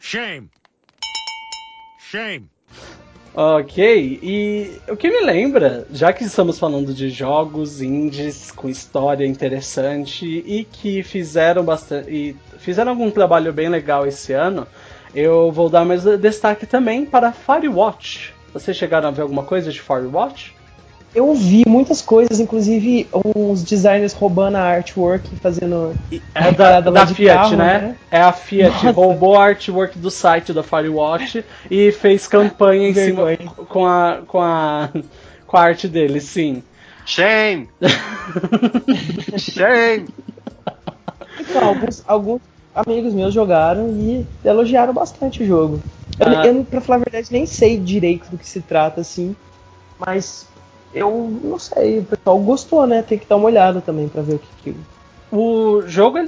Shame. Shame. Ok, e o que me lembra, já que estamos falando de jogos indies com história interessante e que fizeram bastante. e fizeram algum trabalho bem legal esse ano, eu vou dar mais destaque também para Firewatch. Vocês chegaram a ver alguma coisa de Firewatch? Eu vi muitas coisas, inclusive uns designers roubando a artwork, fazendo. É da, da Fiat, carro, né? né? É a Fiat, Nossa. roubou a artwork do site da Firewatch e fez campanha em cima Vergonha. com a, com a com a arte dele, sim. Shame! Shame! Então, alguns, alguns amigos meus jogaram e elogiaram bastante o jogo. Eu, Ah. eu, pra falar a verdade, nem sei direito do que se trata, assim, mas eu não sei, o pessoal gostou, né? Tem que dar uma olhada também pra ver o que que. O jogo,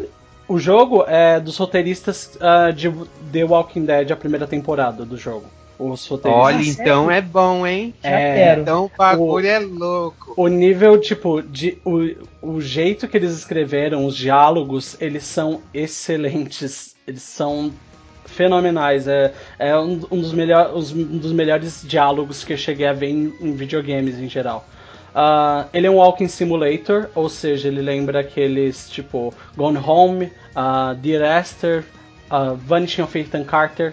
o jogo é dos roteiristas ah, de The Walking Dead, a primeira temporada do jogo. Os roteiristas. Olha, Ah, então é bom, hein? Já É, quero. Então o bagulho é louco. O nível, tipo, de, o, o jeito que eles escreveram, os diálogos, eles são excelentes. Eles são fenomenais. É, é um, um dos melhor, um dos melhores diálogos que eu cheguei a ver em, em videogames em geral. Ah, ele é um walking simulator, ou seja, ele lembra aqueles tipo Gone Home, uh, Dear Esther, ah, Vanishing of Ethan Carter.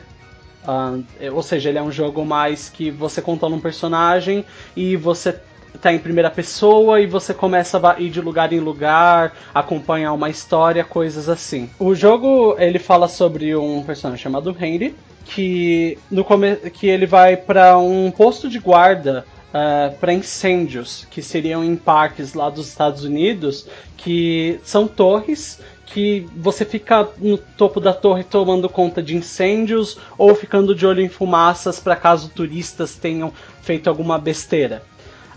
Ah, é- ou seja, ele é um jogo mais que você controla um personagem e você tá em primeira pessoa e você começa a ir de lugar em lugar, acompanhar uma história, coisas assim. O jogo ele fala sobre um personagem chamado Henry que no que ele vai para um posto de guarda para incêndios que seriam em parques lá dos Estados Unidos que são torres que você fica no topo da torre tomando conta de incêndios ou ficando de olho em fumaças para caso turistas tenham feito alguma besteira.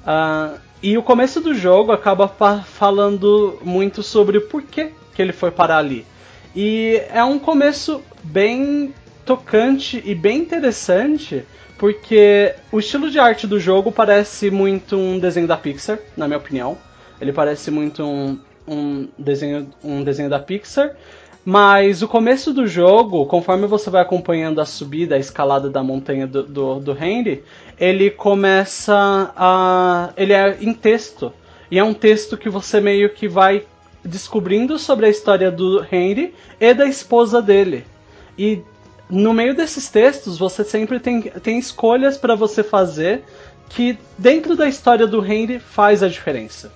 Uh, e o começo do jogo acaba falando muito sobre o porquê que ele foi parar ali. E é um começo bem tocante e bem interessante, porque o estilo de arte do jogo parece muito um desenho da Pixar, na minha opinião. Ele parece muito um, um, desenho, um desenho da Pixar. Mas o começo do jogo, conforme você vai acompanhando a subida, a escalada da montanha do, do, do Henry, ele começa a. Ele é em texto. E é um texto que você meio que vai descobrindo sobre a história do Henry e da esposa dele. E no meio desses textos você sempre tem, tem escolhas para você fazer que dentro da história do Henry faz a diferença.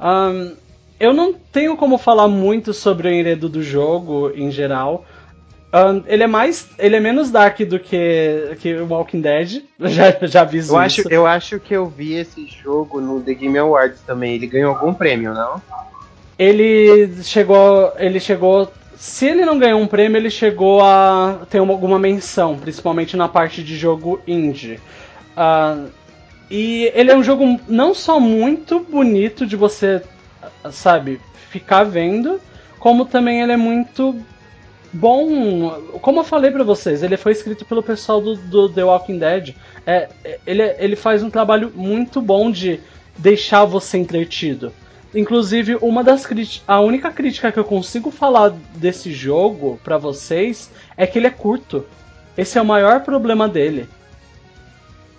Um, eu não tenho como falar muito sobre o enredo do jogo em geral. Um, ele é mais. Ele é menos dark do que, que Walking Dead. Já, já aviso eu isso. Acho, eu acho que eu vi esse jogo no The Game Awards também. Ele ganhou algum prêmio, não? Ele chegou. Ele chegou. Se ele não ganhou um prêmio, ele chegou a ter uma, alguma menção, principalmente na parte de jogo indie. Uh, e ele é um jogo não só muito bonito de você sabe, ficar vendo, como também ele é muito bom. Como eu falei para vocês, ele foi escrito pelo pessoal do, do The Walking Dead. É, ele, ele faz um trabalho muito bom de deixar você entretido. Inclusive, uma das a única crítica que eu consigo falar desse jogo para vocês é que ele é curto. Esse é o maior problema dele.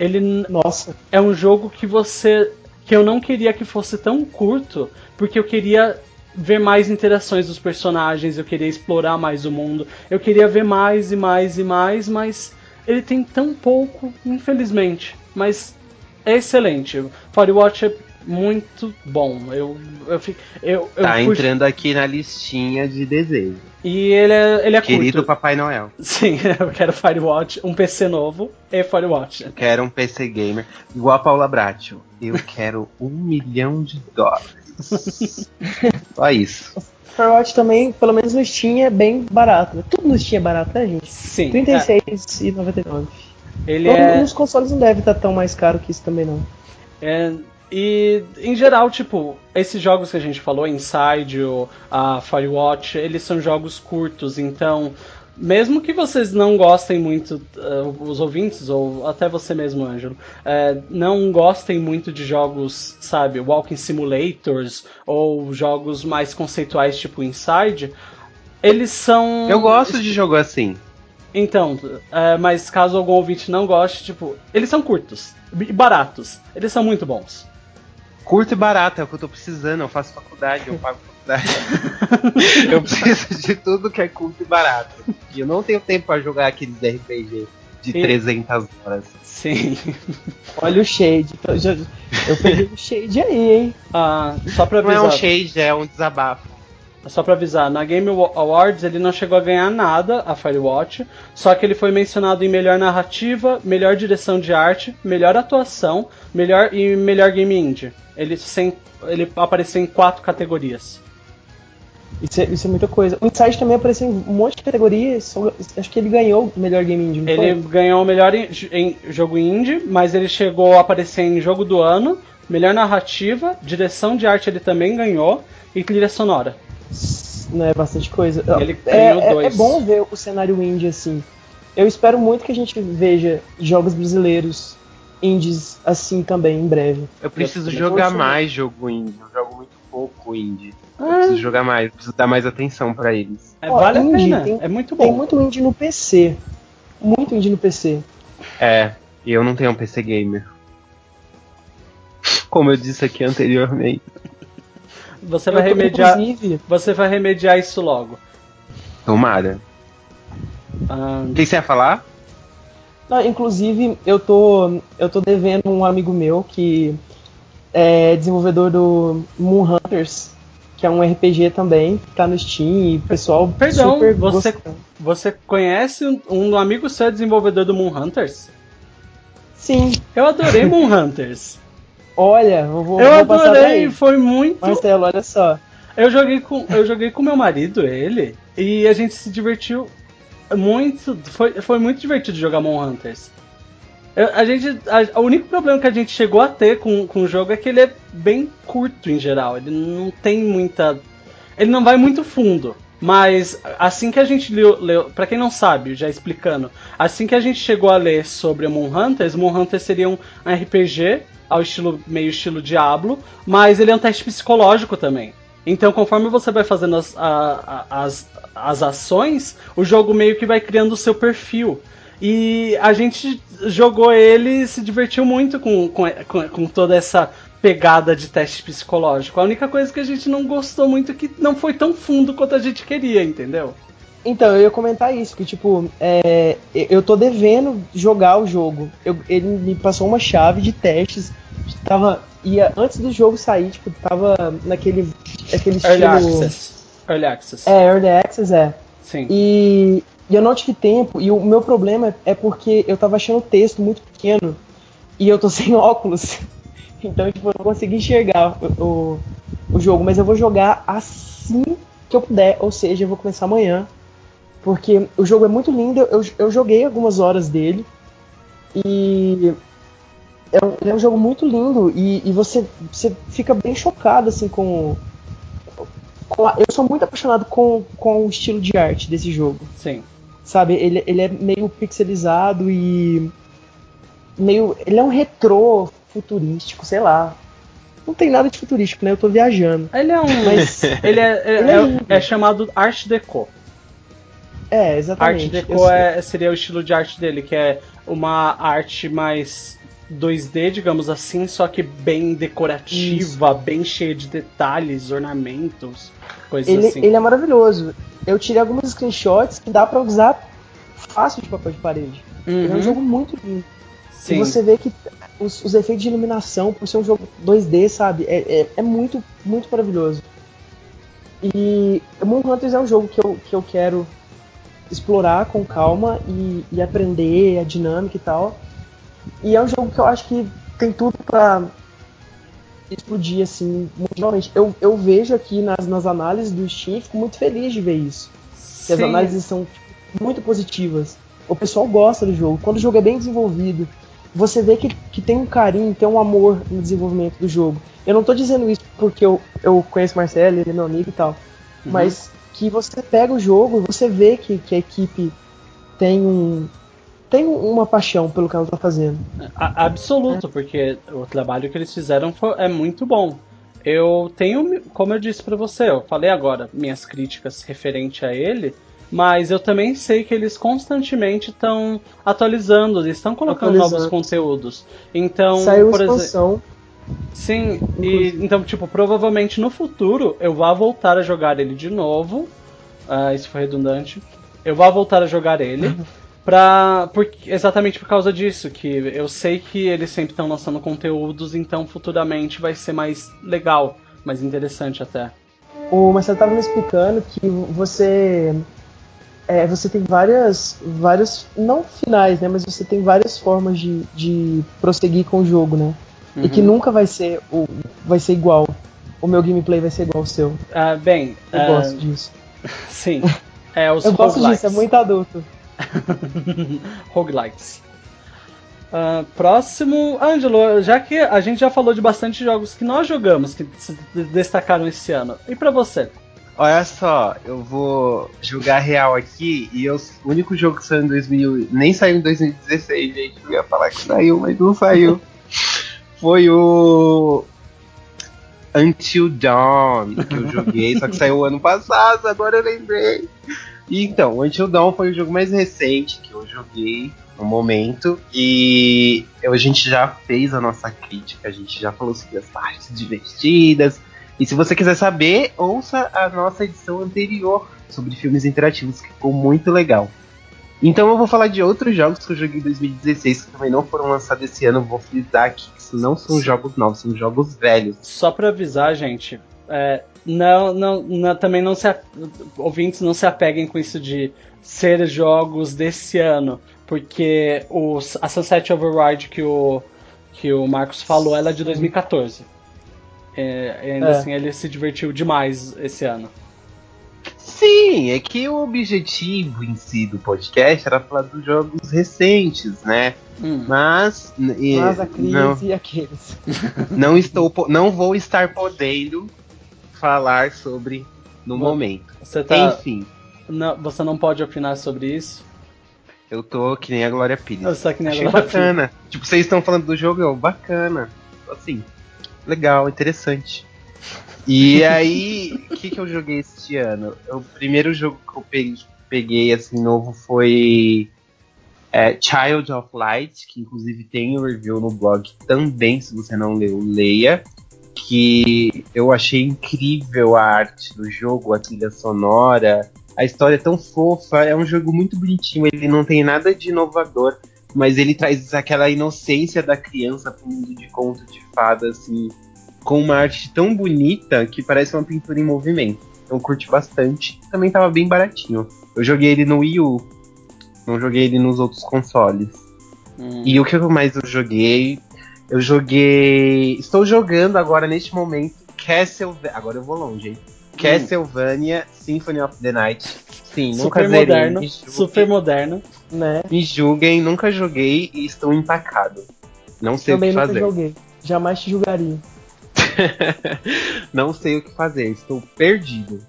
Ele Nossa. é um jogo que você que eu não queria que fosse tão curto, porque eu queria ver mais interações dos personagens, eu queria explorar mais o mundo, eu queria ver mais e mais e mais, mas ele tem tão pouco, infelizmente. Mas é excelente. Firewatch é muito bom. Eu, eu, eu, eu tá fui... entrando aqui na listinha de desejo. E ele é, ele é Querido curto. Papai Noel. Sim, eu quero Firewatch, um PC novo e Firewatch. Eu quero um PC gamer, igual a Paula Bracho. Eu quero um milhão de dólares. Só isso. Firewatch também, pelo menos no Steam, é bem barato. Tudo no Steam é barato, né, gente? Sim. R$36,99. É. Ele é... Nos consoles não deve estar tão mais caro que isso também, não. É, e, em geral, tipo, esses jogos que a gente falou, Inside, a Firewatch, eles são jogos curtos, então, mesmo que vocês não gostem muito, uh, os ouvintes, ou até você mesmo, Ângelo, uh, não gostem muito de jogos, sabe, Walking Simulators, ou jogos mais conceituais tipo Inside, eles são. Eu gosto de jogo assim. Então, uh, mas caso algum ouvinte não goste, tipo, eles são curtos e baratos. Eles são muito bons. Curto e barato é o que eu tô precisando. Eu faço faculdade, eu pago faculdade. eu preciso de tudo que é curto e barato. E eu não tenho tempo para jogar aqueles RPG de e... 300 horas. Sim. Olha o shade. Eu peguei o shade aí, hein? Ah, só pra avisar. Não é um shade, é um desabafo. Só pra avisar, na Game Awards ele não chegou a ganhar nada, a Firewatch, só que ele foi mencionado em melhor narrativa, melhor direção de arte, melhor atuação, melhor e melhor game indie. Ele, sem, ele apareceu em quatro categorias. Isso é, isso é, muita coisa. O Inside também apareceu em um monte de categorias. Acho que ele ganhou o melhor game indie. Ele foi? ganhou o melhor em, em, jogo indie, mas ele chegou a aparecer em jogo do ano, melhor narrativa, direção de arte ele também ganhou e trilha sonora. Não é bastante coisa. Ele é, ganhou é, dois. é bom ver o cenário indie assim. Eu espero muito que a gente veja jogos brasileiros indies assim também em breve. Eu preciso eu jogar mais jogo indie. Eu jogo muito pouco indie. Ah. Eu preciso jogar mais, preciso dar mais atenção para eles. É, vale a pena, tem, é muito bom. Tem muito indie no PC. Muito indie no PC. É, e eu não tenho um PC gamer. Como eu disse aqui anteriormente. Você vai remediar. Inclusive... Você vai remediar isso logo. Tomara. Ah, o que você ia falar? Não, inclusive, eu tô, eu tô devendo um amigo meu que é desenvolvedor do Moon Hunters, que é um RPG também, que tá no Steam e o pessoal Perdão, super você, você conhece um, um amigo seu desenvolvedor do Moon Hunters? Sim. Eu adorei Moon Hunters. Olha, eu vou, eu vou adorei, foi muito. Marcelo, olha só. Eu joguei com eu joguei com meu marido, ele, e a gente se divertiu muito. Foi, foi muito divertido jogar Mon Hunters. Eu, a gente, a, o único problema que a gente chegou a ter com, com o jogo é que ele é bem curto em geral. Ele não tem muita. Ele não vai muito fundo. Mas assim que a gente leu, leu para quem não sabe, já explicando, assim que a gente chegou a ler sobre Moon Hunters, Moon Hunters seria um RPG ao estilo meio estilo Diablo, mas ele é um teste psicológico também. Então, conforme você vai fazendo as, a, as, as ações, o jogo meio que vai criando o seu perfil. E a gente jogou ele e se divertiu muito com, com, com toda essa pegada de teste psicológico. A única coisa que a gente não gostou muito é que não foi tão fundo quanto a gente queria, entendeu? Então, eu ia comentar isso, que tipo, é, eu tô devendo jogar o jogo. Eu, ele me passou uma chave de testes. Tava. Ia, antes do jogo sair, tipo, tava naquele. aquele Early estilo. Access. Early Access. É, Early Access, é. Sim. E, e eu não tive tempo, e o meu problema é porque eu tava achando o texto muito pequeno e eu tô sem óculos. Então, tipo, eu não consegui enxergar o, o, o, jogo, mas eu vou jogar assim que eu puder, ou seja, eu vou começar amanhã. Porque o jogo é muito lindo, eu, eu joguei algumas horas dele e é um, é um jogo muito lindo e, e, você, você fica bem chocado assim com, com a, eu sou muito apaixonado com, com o estilo de arte desse jogo. Sim. Sabe, ele, ele é meio pixelizado e meio ele é um retrô futurístico, sei lá. Não tem nada de futurístico, né? Eu tô viajando. Ele é um. Mas ele é, é, ele é, é, é chamado Art Deco. É, exatamente. Art Deco é, seria o estilo de arte dele, que é uma arte mais 2D, digamos assim, só que bem decorativa, Isso. bem cheia de detalhes, ornamentos, coisas ele, assim. Ele é maravilhoso. Eu tirei alguns screenshots que dá para usar fácil de papel de parede. Uhum. Ele é um uhum. jogo muito lindo. Sim. E você vê que os, os, efeitos de iluminação, por ser um jogo 2D, sabe? É, é, é muito, muito maravilhoso. E Moon Hunters é um jogo que eu, que eu quero explorar com calma e, e aprender a dinâmica e tal. E é um jogo que eu acho que tem tudo para explodir assim mundialmente. Eu, eu vejo aqui nas, nas análises do Steam fico muito feliz de ver isso. Que as análises são tipo, muito positivas. O pessoal gosta do jogo. Quando o jogo é bem desenvolvido, você vê que, que tem um carinho, tem um amor no desenvolvimento do jogo. Eu não tô dizendo isso porque eu, eu conheço Marcelo, ele é meu amigo e tal. Uhum. Mas que você pega o jogo você vê que, que a equipe tem um. Tem uma paixão pelo que ela tá fazendo. A, absoluto, é. porque o trabalho que eles fizeram foi, é muito bom. Eu tenho, como eu disse para você, eu falei agora minhas críticas referente a ele, mas eu também sei que eles constantemente estão atualizando, eles estão colocando novos conteúdos. Então, Saiu por exemplo. Sim, e então, tipo, provavelmente no futuro eu vá voltar a jogar ele de novo. Uh, isso foi redundante. Eu vá voltar a jogar ele. pra, por, exatamente por causa disso, que eu sei que eles sempre estão lançando conteúdos, então futuramente vai ser mais legal, mais interessante até. O Marcelo estava me explicando que você é, você tem várias, várias, não finais, né, mas você tem várias formas de, de prosseguir com o jogo, né? Uhum. E que uhum. nunca vai ser, o, vai ser igual. O meu gameplay vai ser igual ao seu. Ah, bem, eu uh... gosto disso. Sim. É, os eu gosto disso, é muito adulto. Roguelites. Uh, próximo, Ângelo, já que a gente já falou de bastante jogos que nós jogamos, que se destacaram esse ano, e para você? Olha só, eu vou jogar real aqui e eu, o único jogo que saiu em 2000, nem saiu em 2016, gente. Eu ia falar que saiu, mas não saiu. Foi o Until Dawn que eu joguei, só que saiu ano passado, agora eu lembrei. E então, Until Dawn foi o jogo mais recente que eu joguei no momento e a gente já fez a nossa crítica, a gente já falou sobre as partes divertidas e se você quiser saber, ouça a nossa edição anterior sobre filmes interativos, que ficou muito legal. Então eu vou falar de outros jogos que eu joguei em 2016 que também não foram lançados esse ano. Vou frisar aqui que isso não são jogos novos, são jogos velhos. Só para avisar, gente, é, não, não, não, também não se ouvintes não se apeguem com isso de ser jogos desse ano, porque os, a Sunset Override que o que o Marcos falou, ela é de 2014. É, e ainda É. assim, ele se divertiu demais esse ano. Sim, é que o objetivo em si do podcast era falar dos jogos recentes, né? Hum. Mas, e- Mas a crise não, e aqueles. não estou, não vou estar podendo falar sobre no Bom, momento. Você, tá, Enfim, não, você não pode opinar sobre isso? eu tô que nem a Glória Pires. Eu só que nem Achei agora. bacana. Tipo, vocês estão falando do jogo, eu, bacana. Assim, legal, interessante. E aí, o que, que eu joguei este ano? O primeiro jogo que eu peguei, peguei, assim, novo foi é, Child of Light, que inclusive tem o review no blog também, se você não leu, leia. Que eu achei incrível a arte do jogo, a trilha sonora, a história é tão fofa, é um jogo muito bonitinho, ele não tem nada de inovador, mas ele traz aquela inocência da criança pro mundo de conto de fada, assim, com uma arte tão bonita que parece uma pintura em movimento. Então curti bastante. Também tava bem baratinho. Eu joguei ele no Wii U. Não joguei ele nos outros consoles. Hum. E o que mais eu joguei? Eu joguei. Estou jogando agora neste momento Castlevania. Agora eu vou longe, hein? Castlevania Symphony of the Night. Sim, nunca super zerei. moderno, super moderno. Né? me julguem, nunca joguei e estou empacado. Não sei Também o que nunca fazer. joguei. Jamais te julgaria. Não sei o que fazer, estou perdido.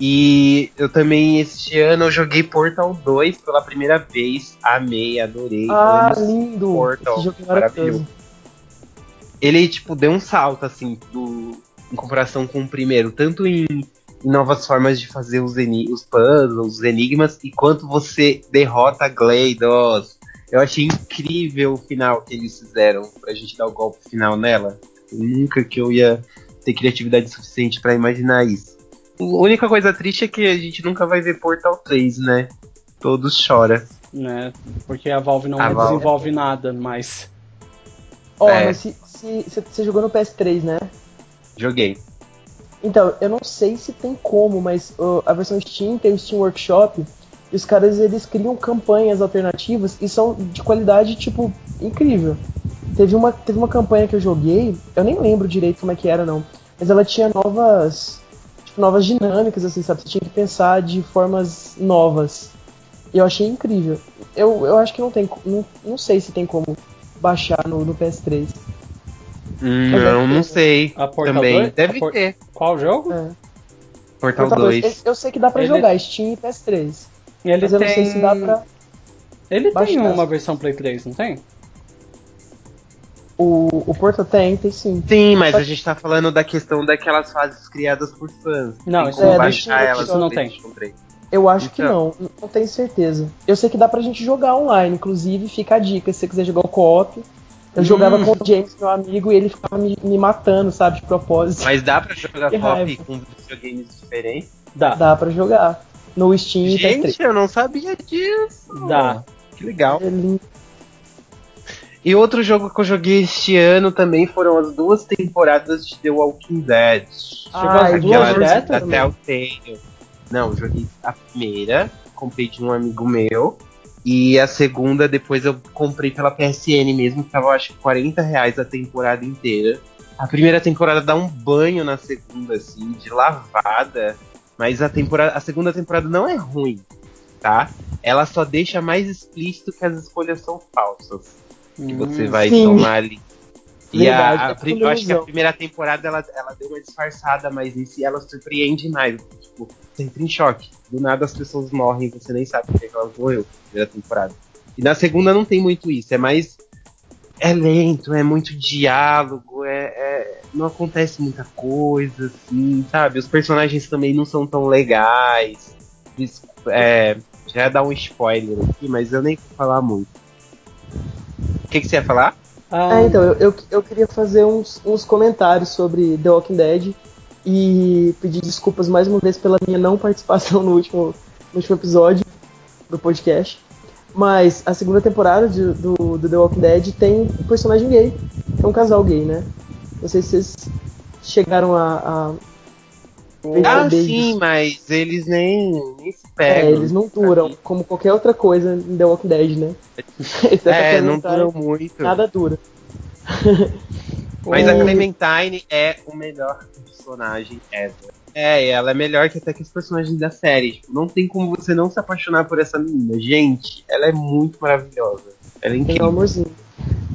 E eu também, este ano, eu joguei Portal 2 pela primeira vez. Amei, adorei. Ah, lindo! Portal, Esse jogo é maravilhoso. ele tipo deu um salto assim do em comparação com o primeiro, tanto em, em novas formas de fazer os, os puzzles, os enigmas, e quanto você derrota GLaDOS. Eu achei incrível o final que eles fizeram pra gente dar o golpe final nela. Nunca que eu ia ter criatividade suficiente pra imaginar isso. A única coisa triste é que a gente nunca vai ver Portal 3, né? Todos choram. Né? Porque a Valve não A Valve. desenvolve nada mais. Ó, É. mas se, se, se- você jogou no PS3, né? Joguei. Então, eu não sei se tem como, mas ó, a versão Steam tem o Steam Workshop e os caras eles criam campanhas alternativas e são de qualidade, tipo, incrível. Teve uma, teve uma campanha que eu joguei, eu nem lembro direito como é que era, não. Mas ela tinha novas. Tipo, novas dinâmicas, assim, sabe? Você tinha que pensar de formas novas. E eu achei incrível. Eu, eu acho que não tem. Não, não sei se tem como baixar no, no PS3. Hum, é Não, que- não sei. A Portal Também. 2? Deve A Por- ter. Qual jogo? É. Portal Portal 2. dois, Eu, eu sei que dá pra Ele- jogar Steam e PS3. Ele Mas eu tem... não sei se dá pra. Ele tem baixar. uma versão Play 3, não tem? O, o Portal tem, tem sim. Sim, mas Só a gente tá falando da questão daquelas fases criadas por fãs. Não, Tem isso como não- baixar isso elas não no tem. PlayStation 3. Eu acho que Então. não, não tenho certeza. Eu sei que dá pra gente jogar online, inclusive fica a dica, se você quiser jogar o co-op. Eu Hum. jogava com o James, meu amigo, e ele ficava me, me matando, sabe, de propósito. Mas dá pra jogar raiva. com videogames diferentes? Dá. Dá pra jogar. No Steam e PS3. Gente, eu não sabia disso. Dá. Que legal. É lindo. E outro jogo que eu joguei este ano também foram as duas temporadas de The Walking Dead. Ah, e duas beta da também. Telltale. Não, eu joguei a primeira, comprei de um amigo meu. E a segunda, depois eu comprei pela PSN mesmo, que tava, acho que 40 reais a temporada inteira. A primeira temporada dá um banho na segunda, assim, de lavada. Mas a, temporada, a segunda temporada não é ruim, tá? Ela só deixa mais explícito que as escolhas são falsas. Que você Hum. vai Sim. tomar ali. E Verdade, a, a é eu acho que a primeira temporada ela, ela deu uma disfarçada, mas em si ela surpreende mais. Tipo, entra em choque. Do nada as pessoas morrem você nem sabe por que elas morreu na primeira temporada. E na segunda não tem muito isso, é mais. É lento, é muito diálogo, é, é- não acontece muita coisa, assim, sabe? Os personagens também não são tão legais. É, já ia dar um spoiler aqui, mas eu nem vou falar muito. O que, que você ia falar? Ah, então, eu, eu, eu queria fazer uns, uns comentários sobre The Walking Dead e pedir desculpas mais uma vez pela minha não participação no último, no último episódio do podcast. Mas a segunda temporada de- do, do The Walking Dead tem um personagem gay. É um casal gay, né? Não sei se vocês chegaram a. a Ah, sim, disso. mas eles nem, nem se É, pegam. eles não duram, como qualquer outra coisa em The Walking Dead, né? É, não duram muito. Nada dura. Mas a Clementine é o melhor personagem ever. É, ela é melhor que até que os personagens da série. Tipo, não tem como você não se apaixonar por essa menina. Gente, ela é muito maravilhosa. Ela é Tem um incrível. amorzinho.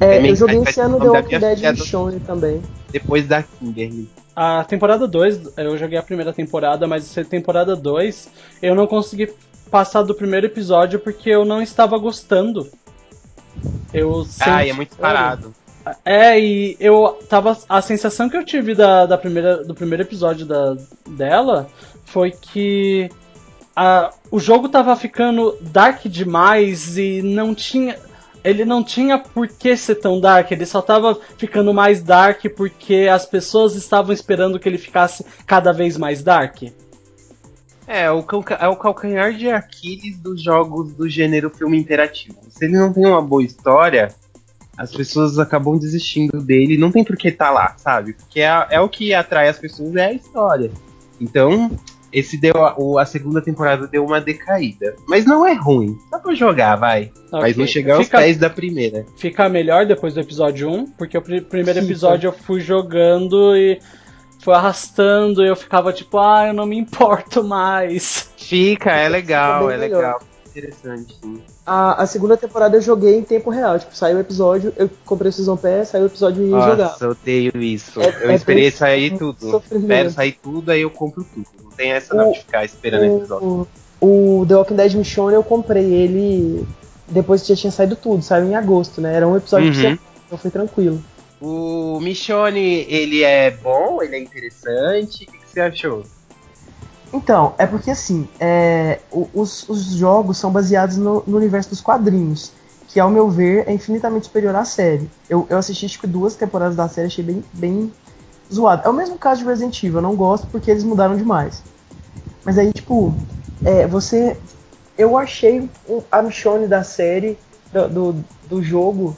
É, Também eu joguei esse ano The Walking Dead Michonne também. Depois da Kimberly. A temporada 2, eu joguei a primeira temporada, mas essa temporada 2 eu não consegui passar do primeiro episódio porque eu não estava gostando. Eu Ai, senti- é muito parado. É, e eu tava. A sensação que eu tive da, da primeira, do primeiro episódio da, dela foi que a, o jogo tava ficando dark demais e não tinha. Ele não tinha por que ser tão dark, ele só tava ficando mais dark porque as pessoas estavam esperando que ele ficasse cada vez mais dark. É, o é o calcanhar de Aquiles dos jogos do gênero filme interativo. Se ele não tem uma boa história, as pessoas acabam desistindo dele. Não tem por que tá lá, sabe? Porque é, é o que atrai as pessoas, é a história. Então, esse deu a, a segunda temporada deu uma decaída. Mas não é ruim. Dá pra jogar, vai. Mas Ok. não chegar aos Fica- pés da primeira. fica melhor depois do episódio 1, porque o pri- primeiro episódio eu fui jogando e foi arrastando e eu ficava tipo, ah, eu não me importo mais. Fica, é legal, é melhor. legal. Interessante, sim. A, a segunda temporada eu joguei em tempo real. Tipo, saiu o episódio, eu comprei o Season Pass, saiu o episódio e ia jogar. Nossa, eu odeio isso. É- eu é esperei sair tudo. sofrimento. Espero sair tudo, aí eu compro tudo. Não tem essa não O- de ficar esperando episódio. O, o The Walking Dead Michonne eu comprei ele depois que já tinha saído tudo, saiu em agosto, né? Era um episódio por Uhum. semana, então foi tranquilo. O Michonne, ele é bom, ele é interessante. O que, que você achou? Então, é porque assim, é, os, os jogos são baseados no, no universo dos quadrinhos, que ao meu ver é infinitamente superior à série. Eu, eu assisti que duas temporadas da série, achei bem, bem zoado. É o mesmo caso de Resident Evil, eu não gosto porque eles mudaram demais. Mas aí, tipo, é, você. Eu achei a Michonne da série, do, do, do jogo,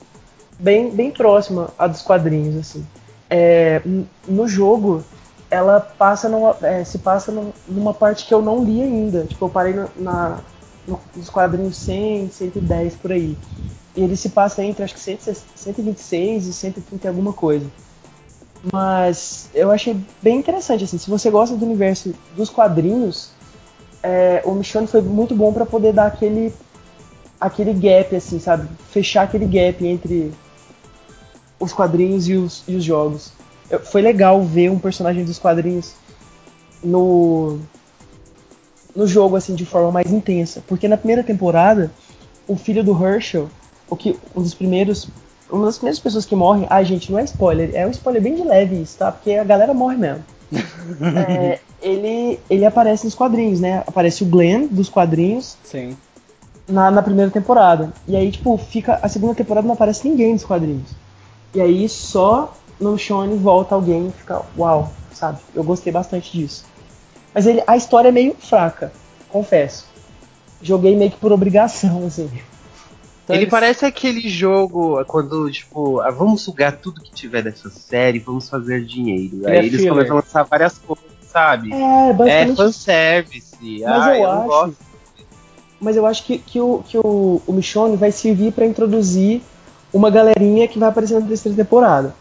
bem, bem próxima à dos quadrinhos, assim. É, no jogo, ela passa numa, é, se passa num- numa parte que eu não li ainda. Tipo, eu parei na, na- no- nos quadrinhos 100, 110 por aí. E ele se passa entre acho que 100, 126 e 130 e alguma coisa. Mas eu achei bem interessante, assim, se você gosta do universo dos quadrinhos, é, o Michonne foi muito bom pra poder dar aquele aquele gap, assim, sabe? Fechar aquele gap entre os quadrinhos e os, e os jogos. Foi legal ver um personagem dos quadrinhos no no jogo assim de forma mais intensa, porque na primeira temporada o filho do Herschel, o que um dos primeiros uma das primeiras pessoas que morrem, ah gente, não é spoiler, é um spoiler bem de leve isso, tá? Porque a galera morre mesmo. É, ele ele aparece nos quadrinhos, né? Aparece o Glenn dos quadrinhos Sim. na, na primeira temporada. E aí, tipo, fica. A segunda temporada não aparece ninguém nos quadrinhos. E aí só no Shone volta alguém e fica, uau, sabe? Eu gostei bastante disso. Mas ele, a história é meio fraca, confesso. Joguei meio que por obrigação, assim. Então ele eles- parece aquele jogo quando, tipo, ah, vamos sugar tudo que tiver dessa série, vamos fazer dinheiro. Ele Aí é eles filler. começam a lançar várias coisas, sabe? É, É, basicamente. fanservice. Mas ah, eu eu não acho- gosto. Mas eu acho que, que, o, que o, o Michonne vai servir pra introduzir uma galerinha que vai aparecer na terceira temporada.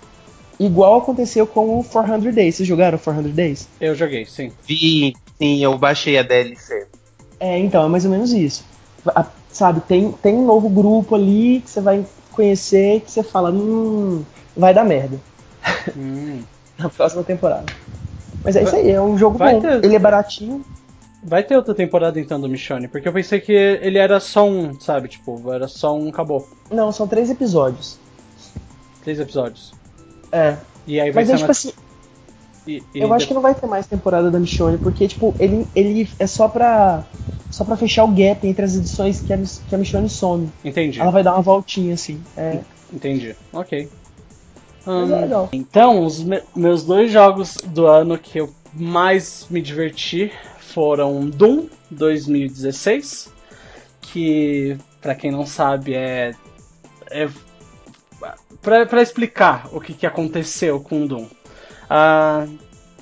Igual aconteceu com o 400 Days. Vocês jogaram 400 Days? Eu joguei, sim. Vi, sim, eu baixei a DLC. É, então, é mais ou menos isso. A- sabe, tem, tem um novo grupo ali que você vai conhecer que você fala, hum, vai dar merda Hum. na próxima temporada. Mas é isso aí, é um jogo Vai bom. ter- Ele é baratinho. Vai ter outra temporada então do Michonne, porque eu pensei que ele era só um, sabe? Tipo, era só um, acabou. Não, são três episódios. Três episódios. É. E aí vai Mas ser é tipo assim, e- e eu acho que não vai ter mais temporada da Michonne, porque, tipo, ele, ele é só pra. Só pra fechar o gap entre as edições que a, que a Michonne some. Entendi, Ela vai dar uma voltinha, assim. É, entendi. Ok. Hum, é legal. Então, os me- meus dois jogos do ano que eu mais me diverti foram Doom 2016, que pra quem não sabe é, é pra, pra explicar o que, que aconteceu com Doom. Ah,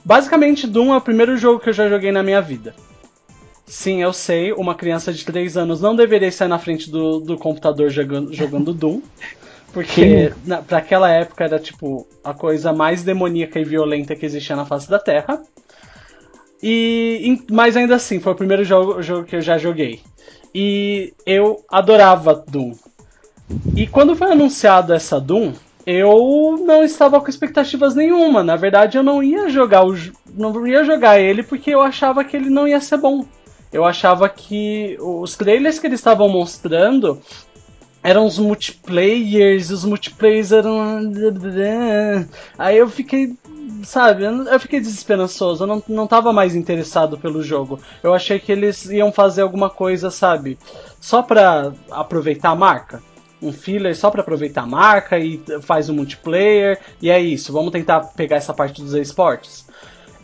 basicamente, Doom é o primeiro jogo que eu já joguei na minha vida. Sim, eu sei, uma criança de 3 anos não deveria estar na frente do, do computador jogando, jogando Doom. Porque na, pra aquela época era tipo a coisa mais demoníaca e violenta que existia na face da Terra. E, mas ainda assim, foi o primeiro jogo, jogo que eu já joguei. E eu adorava Doom. E quando foi anunciado essa Doom, eu não estava com expectativas nenhuma. Na verdade, eu não ia jogar o, não ia jogar ele porque eu achava que ele não ia ser bom. Eu achava que os trailers que eles estavam mostrando eram os multiplayers, os multiplayers eram. Aí eu fiquei. Sabe, eu fiquei desesperançoso, eu não, não tava mais interessado pelo jogo. Eu achei que eles iam fazer alguma coisa, sabe, só pra aproveitar a marca um filler só para aproveitar a marca e faz um multiplayer e é isso. Vamos tentar pegar essa parte dos esportes.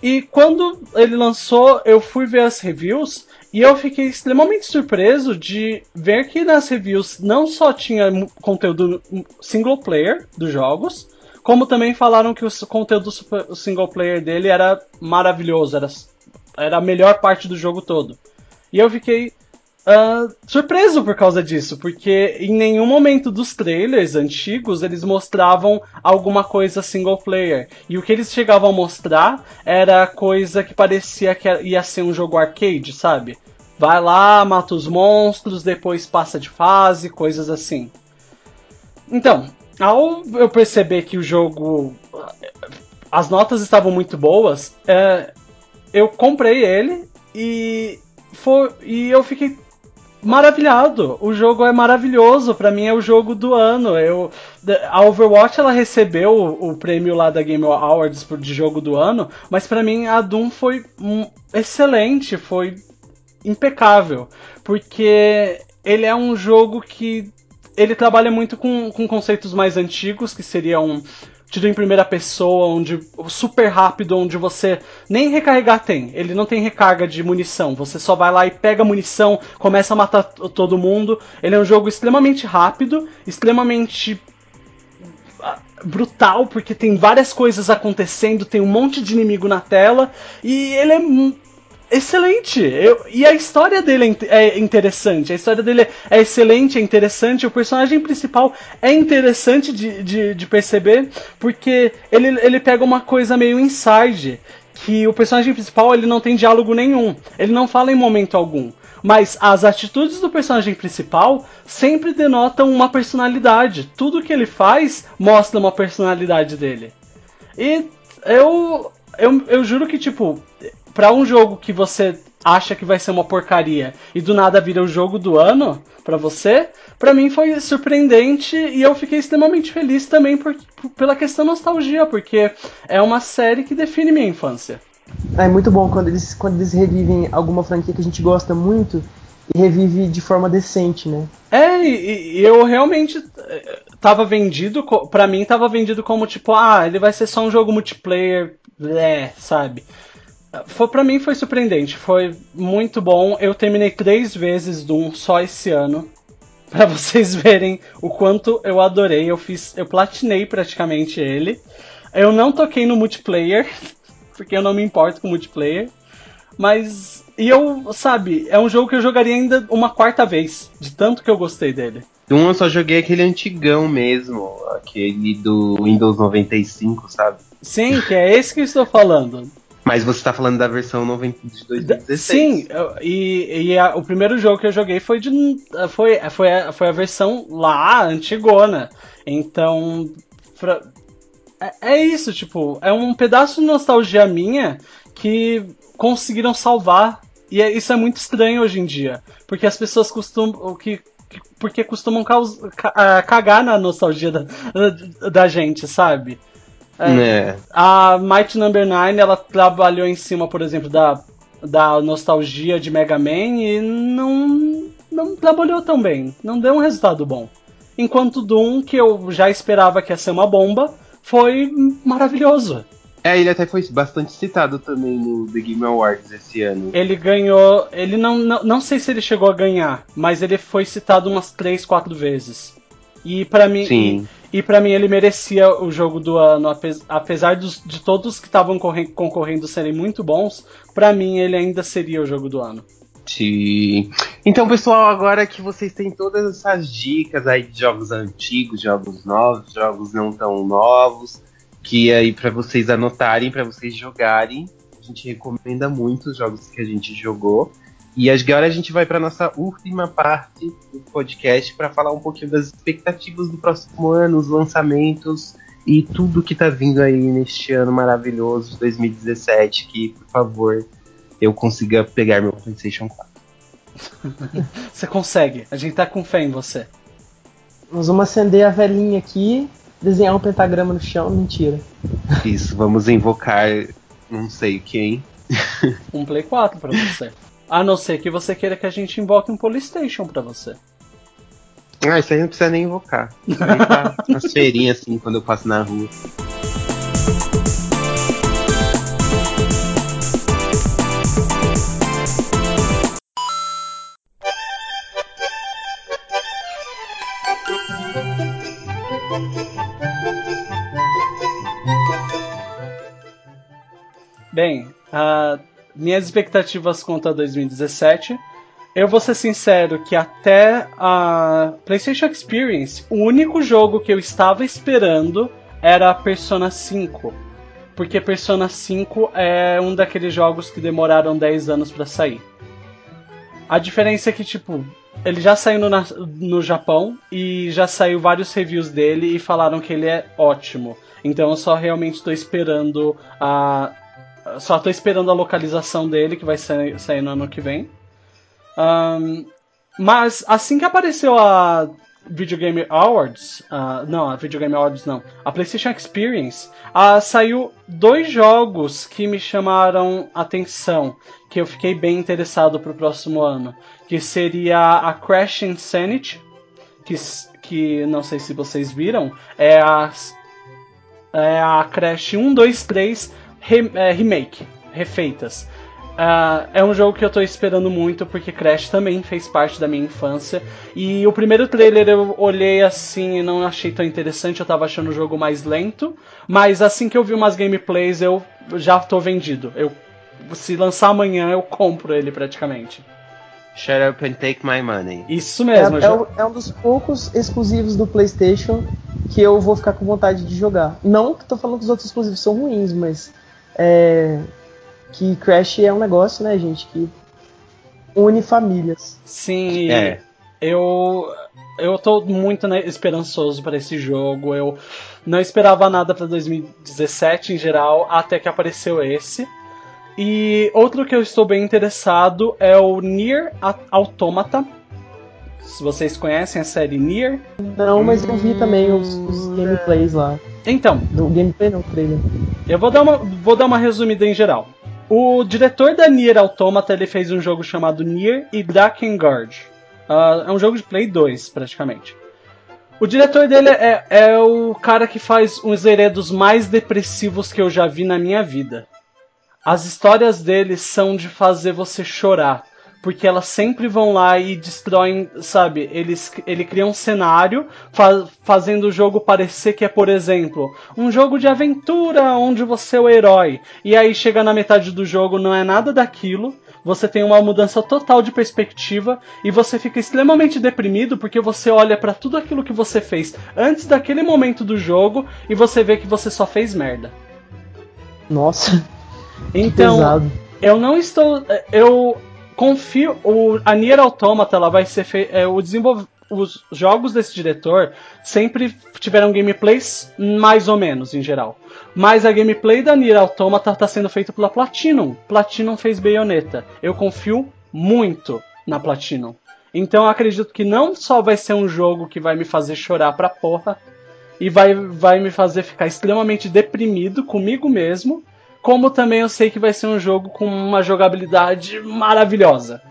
E quando ele lançou, eu fui ver as reviews e eu fiquei extremamente surpreso de ver que nas reviews não só tinha conteúdo single player dos jogos, como também falaram que o conteúdo single player dele era maravilhoso, era, era a melhor parte do jogo todo. E eu fiquei uh, surpreso por causa disso, porque em nenhum momento dos trailers antigos eles mostravam alguma coisa single player. E o que eles chegavam a mostrar era coisa que parecia que ia ser um jogo arcade, sabe? Vai lá, mata os monstros, depois passa de fase, coisas assim. Então, ao eu perceber que o jogo. As notas estavam muito boas, é, eu comprei ele e, e eu fiquei maravilhado. O jogo é maravilhoso, para mim é o jogo do ano. Eu a Overwatch ela recebeu o, o prêmio lá da Game Awards de jogo do ano, mas para mim a Doom foi um, excelente, foi impecável, porque ele é um jogo que ele trabalha muito com, com conceitos mais antigos, que seria um tiro em primeira pessoa, onde super rápido, onde você nem recarregar tem. Ele não tem recarga de munição. Você só vai lá e pega munição, começa a matar todo mundo. Ele é um jogo extremamente rápido, extremamente ah, brutal, porque tem várias coisas acontecendo, tem um monte de inimigo na tela, e ele é excelente. Eu, e a história dele é, é interessante. A história dele é excelente, é interessante. O personagem principal é interessante de, de, de, perceber, porque ele, ele pega uma coisa meio inside. Que o personagem principal ele não tem diálogo nenhum. Ele não fala em momento algum. Mas as atitudes do personagem principal sempre denotam uma personalidade. Tudo que ele faz mostra uma personalidade dele. E eu, eu, eu juro que, tipo, para um jogo que você acha que vai ser uma porcaria e do nada vira o jogo do ano para você, para mim foi surpreendente e eu fiquei extremamente feliz também por, por, pela questão nostalgia, porque é uma série que define minha infância. É muito bom quando eles, quando eles revivem alguma franquia que a gente gosta muito e revive de forma decente, né? É, e, e eu realmente eh, tava vendido, para mim tava vendido como tipo, ah, ele vai ser só um jogo multiplayer, é, sabe? Foi, pra mim foi surpreendente, foi muito bom. Eu terminei três vezes Doom só esse ano. para vocês verem o quanto eu adorei. Eu fiz. Eu platinei praticamente ele. Eu não toquei no multiplayer, porque eu não me importo com multiplayer. Mas. E eu, sabe, é um jogo que eu jogaria ainda uma quarta vez, de tanto que eu gostei dele. Doom eu só joguei aquele antigão mesmo, aquele do Windows 95, sabe? Sim, que é esse que eu estou falando. Mas você tá falando da versão de 2016. Sim, e, e a, o primeiro jogo que eu joguei foi de. Foi, foi, a, foi a versão lá, antigona. Então. Pra, é, é isso, tipo, é um pedaço de nostalgia minha que conseguiram salvar. E é, isso é muito estranho hoje em dia. Porque as pessoas costumam. Que, porque costumam caus, cagar na nostalgia da, da gente, sabe? É. é. A Might Number 9 ela trabalhou em cima, por exemplo, da, da nostalgia de Mega Man e não, não trabalhou tão bem. Não deu um resultado bom. Enquanto Doom, que eu já esperava que ia ser uma bomba, foi maravilhoso. É, ele até foi bastante citado também no The Game Awards esse ano. Ele ganhou. Ele não, não, não sei se ele chegou a ganhar, mas ele foi citado umas 3, 4 vezes. E para mim. Sim. E para mim ele merecia o jogo do ano, apesar dos, de todos que estavam concorrendo serem muito bons, para mim ele ainda seria o jogo do ano. Sim. Então, pessoal, agora que vocês têm todas essas dicas aí de jogos antigos, jogos novos, jogos não tão novos, que aí para vocês anotarem, para vocês jogarem, a gente recomenda muito os jogos que a gente jogou. E agora a gente vai para nossa última parte do podcast para falar um pouquinho das expectativas do próximo ano, os lançamentos e tudo que tá vindo aí neste ano maravilhoso de 2017, que, por favor, eu consiga pegar meu PlayStation 4. você consegue, a gente tá com fé em você. Nós vamos acender a velhinha aqui, desenhar um pentagrama no chão, mentira. Isso, vamos invocar não sei quem. um Play 4 pra você. A não ser que você queira que a gente invoque um Polystation pra você. Ah, isso aí não precisa nem invocar. Tá umas feirinhas assim quando eu passo na rua. Bem, uh, minhas expectativas quanto a 2017. Eu vou ser sincero que até a PlayStation Experience, o único jogo que eu estava esperando era Persona 5. Porque Persona 5 é um daqueles jogos que demoraram 10 anos para sair. A diferença é que, tipo, ele já saiu no, no Japão e já saiu vários reviews dele e falaram que ele é ótimo. Então eu só realmente estou esperando a só tô esperando a localização dele, que vai sair, sair no ano que vem. Um, mas assim que apareceu a Video Game Awards, uh, não, a Video Game Awards não, a PlayStation Experience, uh, saiu dois jogos que me chamaram atenção, que eu fiquei bem interessado pro próximo ano, que seria a Crash Insanity, que, que não sei se vocês viram, é a, é a Crash 1, 2, 3 re, é, remake, refeitas. Uh, é um jogo que eu tô esperando muito porque Crash também fez parte da minha infância. E o primeiro trailer eu olhei assim e não achei tão interessante, eu tava achando o jogo mais lento. Mas assim que eu vi umas gameplays eu já tô vendido. Eu, se lançar amanhã eu compro ele praticamente. Shut up and take my money. Isso mesmo. É, é, é, um dos poucos exclusivos do PlayStation que eu vou ficar com vontade de jogar. Não que tô falando que os outros exclusivos são ruins, mas é, que Crash é um negócio, né, gente, que une famílias. Sim, é. eu eu tô muito né, esperançoso para esse jogo. Eu não esperava nada para 2017 em geral, até que apareceu esse. E outro que eu estou bem interessado é o Nier Automata. Se vocês conhecem a série Nier. Não, mas eu vi também os, os gameplays lá. Então. Do gameplay não, trailer. Eu vou dar uma, vou dar uma resumida em geral. O diretor da Nier Automata ele fez um jogo chamado Nier e Drakengard. Uh, é um jogo de Play 2, praticamente. O diretor dele é, é o cara que faz os heredos mais depressivos que eu já vi na minha vida. As histórias dele são de fazer você chorar porque elas sempre vão lá e destroem, sabe? Eles, ele cria um cenário fa fazendo o jogo parecer que é, por exemplo, um jogo de aventura onde você é o herói. E aí chega na metade do jogo, não é nada daquilo. Você tem uma mudança total de perspectiva e você fica extremamente deprimido porque você olha para tudo aquilo que você fez antes daquele momento do jogo e você vê que você só fez merda. Nossa. Então, eu não estou. Eu confio. O, a Nier Automata ela vai ser feita. É, o desenvolv, os jogos desse diretor sempre tiveram gameplays mais ou menos em geral. Mas a gameplay da Nier Automata está sendo feita pela Platinum. Platinum fez Bayonetta. Eu confio muito na Platinum. Então eu acredito que não só vai ser um jogo que vai me fazer chorar pra porra e vai, vai me fazer ficar extremamente deprimido comigo mesmo, como também eu sei que vai ser um jogo com uma jogabilidade maravilhosa.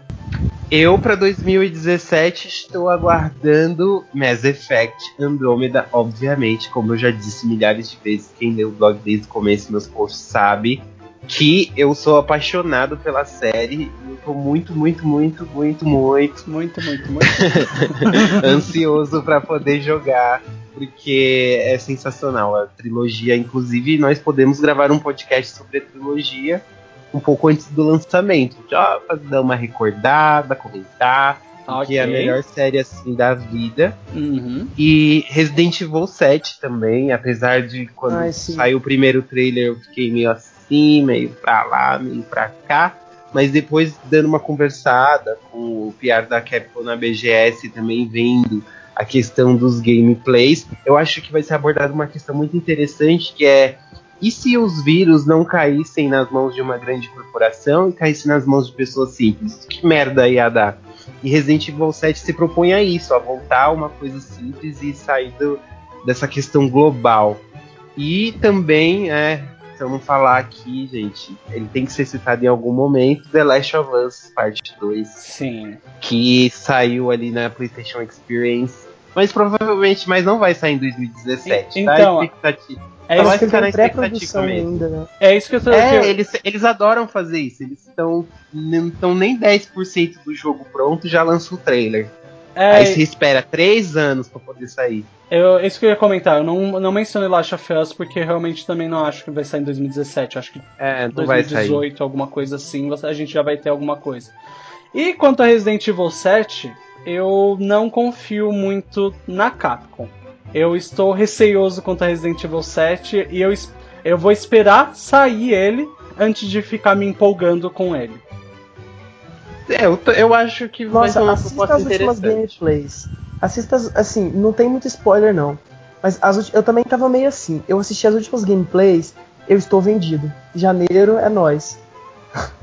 Eu, para 2017, estou aguardando Mass Effect Andromeda, obviamente, como eu já disse milhares de vezes, quem leu o blog desde o começo meus posts sabe que eu sou apaixonado pela série e eu tô muito, muito, muito, muito, muito, muito, muito, muito ansioso para poder jogar porque é sensacional a trilogia. Inclusive, nós podemos gravar um podcast sobre a trilogia um pouco antes do lançamento. Já dar uma recordada, comentar. Ok. Que é a melhor série assim da vida. Uhum. E Resident Evil 7 também, apesar de quando Ai, saiu o primeiro trailer eu fiquei meio assim, meio pra lá, meio pra cá. Mas depois dando uma conversada com o PR da Capcom na BGS também vendo a questão dos gameplays, eu acho que vai ser abordada uma questão muito interessante que é e se os vírus não caíssem nas mãos de uma grande corporação e caíssem nas mãos de pessoas simples? Que merda ia dar? E Resident Evil 7 se propõe a isso, a voltar a uma coisa simples e sair do- dessa questão global. E também, é, se eu não falar aqui, gente, ele tem que ser citado em algum momento, The Last of Us Parte 2, Sim. que saiu ali na PlayStation Experience. Mas provavelmente, mas não vai sair em 2017, E- tá? então, Expectativa. É vai isso, Acho que tá na expectativa mesmo. ainda, né? é isso que eu tô. É, eles, eles adoram fazer isso. Eles estão não estão nem 10% do jogo pronto já lança o trailer. É, Aí você espera 3 anos pra poder sair. eu, isso que eu ia comentar. Eu não, não mencionei Last of Us porque realmente também não acho que vai sair em 2017. Eu acho que É, não vai sair. 2018, alguma coisa assim, a gente já vai ter alguma coisa. E quanto a Resident Evil 7, eu não confio muito na Capcom. Eu estou receioso quanto a Resident Evil 7 e eu, eu vou esperar sair ele antes de ficar me empolgando com ele. É, eu, eu acho que vai ser Nossa, uma assista as últimas gameplays. Assista, as- assim, não tem muito spoiler não. Mas as eu também tava meio assim. Eu assisti as últimas gameplays, eu estou vendido. Janeiro é nós.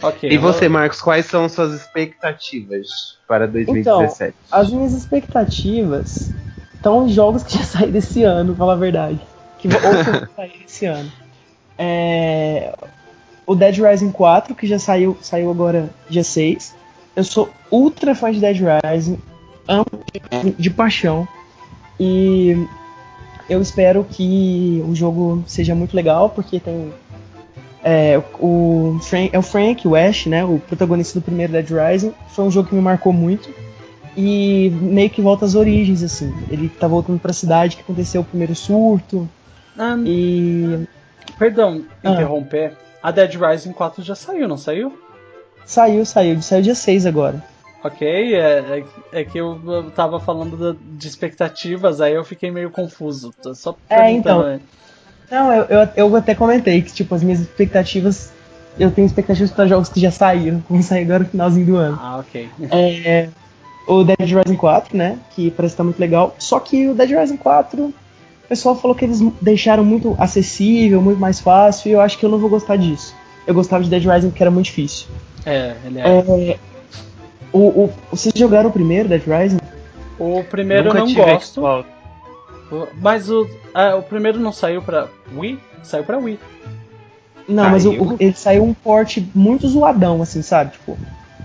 Ok. E você, Marcos, quais são suas expectativas para 2017? As minhas expectativas estão em jogos que já saíram esse ano, pra falar a verdade. Que, ou que vão sair esse ano. É, o Dead Rising 4, que já saiu, saiu agora dia 6. Eu sou ultra fã de Dead Rising, amo de, de paixão. E eu espero que o jogo seja muito legal, porque tem. É, o Frank, é o Frank, Ash, né? O protagonista do primeiro Dead Rising. Foi um jogo que me marcou muito. E meio que volta às origens, assim. Ele tá voltando pra cidade que aconteceu o primeiro surto. Ah, E perdão, Ah. A Dead Rising 4 já saiu, não saiu? saiu, saiu. Saiu dia 6 agora. Ok, é, é, é que eu, tava falando de expectativas, aí eu fiquei meio confuso. Tô só É, então. né? Não, eu, eu, eu até comentei que, tipo, as minhas expectativas. Eu tenho expectativas pra jogos que já saíram, vão sair agora no finalzinho do ano. Ah, ok. É, o Dead Rising 4, né? Que parece estar muito legal. Só que o Dead Rising 4, o pessoal falou que eles deixaram muito acessível, muito mais fácil, e eu acho que eu não vou gostar disso. Eu gostava de Dead Rising porque era muito difícil. É, ele é. É, o, o, vocês jogaram o primeiro Dead Rising? O primeiro eu Nunca não tive gosto, Xbox. mas o, é, o primeiro não saiu pra Wii? Saiu pra Wii. Não, mas o, ele saiu um port muito zoadão, assim, sabe? Tipo,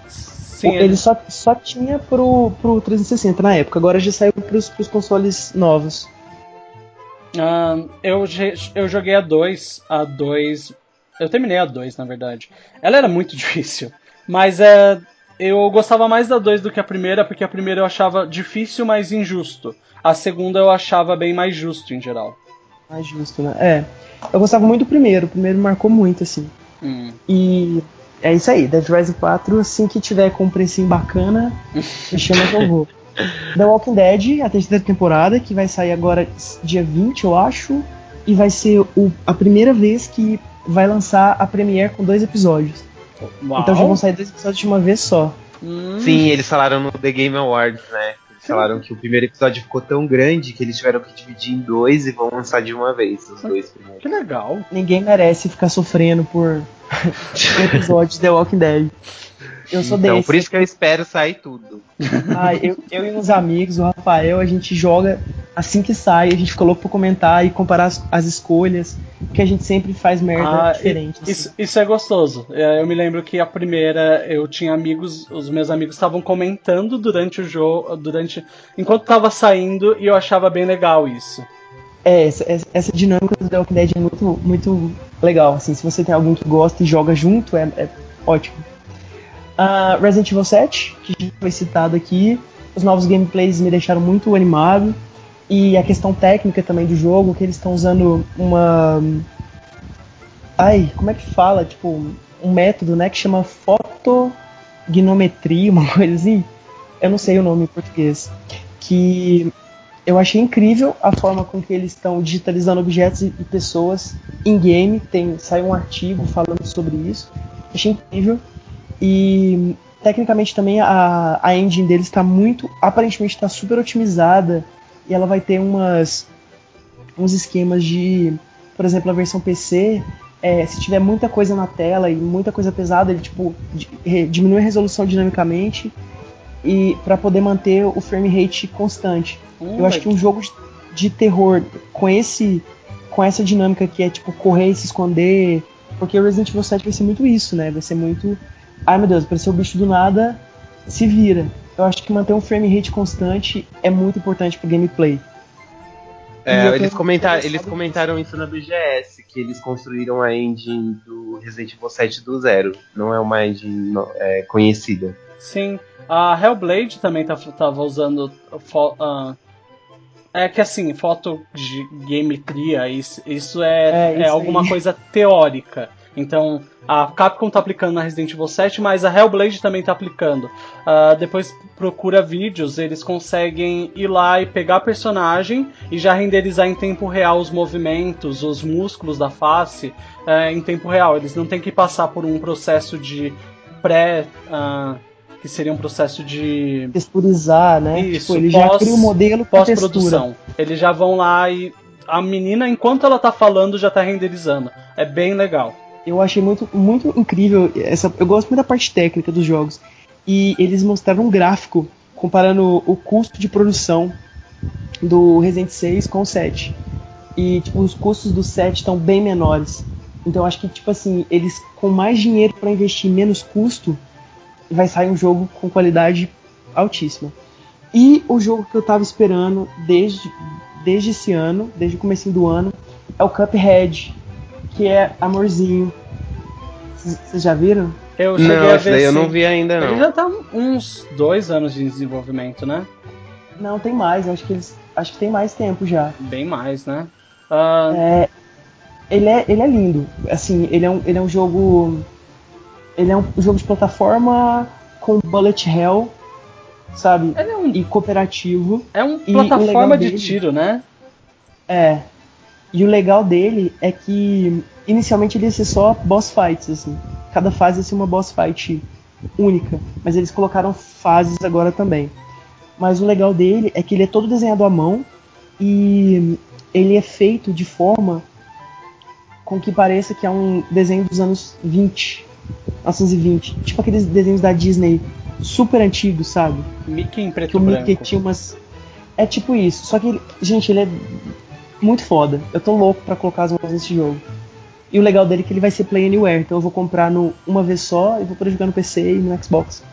Sim, ele, ele, só, só tinha pro, pro 360 na época, agora já saiu pros, pros consoles novos. Eu, eu joguei a 2, a 2. Eu terminei a 2, na verdade. Ela era muito difícil, mas é, eu gostava mais da 2 do que a primeira, porque a primeira eu achava difícil, mas injusto. A segunda eu achava bem mais justo em geral. Mais justo, né? É. Eu gostava muito do primeiro, o primeiro me marcou muito, assim. Hum. E é isso aí, Dead Rising 4, assim que tiver com um precinho bacana, me chama que eu vou. The Walking Dead, a terceira temporada, que vai sair agora dia 20, eu acho, e vai ser o- a primeira vez que vai lançar a Premiere com dois episódios. Uau. Então já vão sair dois episódios de uma vez só. Hum. Sim, eles falaram no The Game Awards, né? Eles falaram que o primeiro episódio ficou tão grande que eles tiveram que dividir em dois e vão lançar de uma vez os dois primeiros. Que legal. Ninguém merece ficar sofrendo por episódios de The Walking Dead. Eu sou então, desse. por isso que eu espero sair tudo. Ah, eu, eu e uns amigos, o Rafael, a gente joga assim que sai, a gente ficou louco pra comentar e comparar as, as escolhas, que a gente sempre faz merda Ah, diferente. assim. Isso, isso é gostoso. É, Eu me lembro que a primeira eu tinha amigos, os meus amigos estavam comentando durante o jogo, durante enquanto tava saindo e eu achava bem legal isso. É, essa, essa- dinâmica do The Walking Dead é muito, muito legal. Assim, se você tem alguém que gosta e joga junto, é, é ótimo. Ah, Resident Evil 7, que já foi citado aqui, os novos gameplays me deixaram muito animado. E a questão técnica também do jogo, que eles estão usando uma. Ai, como é que fala? Tipo, um método, né, que chama fotognometria, uma coisa assim. Eu não sei o nome em português. Que eu achei incrível a forma com que eles estão digitalizando objetos e pessoas em game. Tem saiu um artigo falando sobre isso. Achei incrível. E tecnicamente também a, a engine deles está muito, aparentemente está super otimizada e ela vai ter umas uns esquemas de, por exemplo, a versão PC, é, se tiver muita coisa na tela e muita coisa pesada, ele tipo diminui a resolução dinamicamente e para poder manter o frame rate constante. Hum, Eu acho que um jogo de, de terror com esse com essa dinâmica que é tipo correr e se esconder, porque o Resident Evil 7 vai ser muito isso, né? Vai ser muito ai meu Deus, apareceu o bicho do nada, se vira. Eu acho que manter um frame rate constante é muito importante pro gameplay. É, eles, comentaram, eles comentaram isso na BGS, que eles construíram a engine do Resident Evil 7 do zero. Não é uma engine é, conhecida. Sim. A Hellblade também tá, tava usando. Uh, é que assim, foto de gametria, isso, isso é, é, isso é alguma coisa teórica. Então, a Capcom tá aplicando na Resident Evil 7, mas a Hellblade também tá aplicando. Uh, depois procura vídeos, eles conseguem ir lá e pegar personagem e já renderizar em tempo real os movimentos, os músculos da face uh, em tempo real. Eles não têm que passar por um processo de pré. Uh, que seria um processo de. Texturizar, né? Isso, tipo, ele já cria o um modelo pós-produção. Eles já vão lá e. A menina, enquanto ela tá falando, já tá renderizando. É bem legal eu achei muito, muito incrível essa. Eu gosto muito da parte técnica dos jogos. E eles mostraram um gráfico comparando o custo de produção do Resident 6 com o 7. E tipo, os custos do 7 estão bem menores. Então acho que tipo assim, eles com mais dinheiro para investir menos custo, vai sair um jogo com qualidade altíssima. E o jogo que eu tava esperando desde, desde esse ano, desde o começo do ano, é o Cuphead, que é Amorzinho. Vocês já viram? Eu cheguei não, a ver. eu não vi ainda não. Ele já tá uns dois anos de desenvolvimento, né? Não, tem mais. Acho que eles, acho que tem mais tempo já. Bem mais, né? Uh... É, ele é, ele é lindo. Assim, ele é um, ele é um jogo, ele é um jogo de plataforma com bullet hell, sabe? É um... E cooperativo. É um plataforma de dele... tiro, né? É. E o legal dele é que inicialmente ele ia ser só boss fights, assim. Cada fase ia ser uma boss fight única. Mas eles colocaram fases agora também. Mas o legal dele é que ele é todo desenhado à mão e ele é feito de forma com que pareça que é um desenho dos anos 20, 1920. Tipo aqueles desenhos da Disney super antigos, sabe? Mickey em preto que o Mickey tinha umas. É tipo isso. Só que, gente, ele é muito foda. Eu tô louco para colocar as mãos nesse jogo. E o legal dele é que ele vai ser Play Anywhere, então eu vou comprar no, uma vez só e vou poder jogar no PC e no Xbox.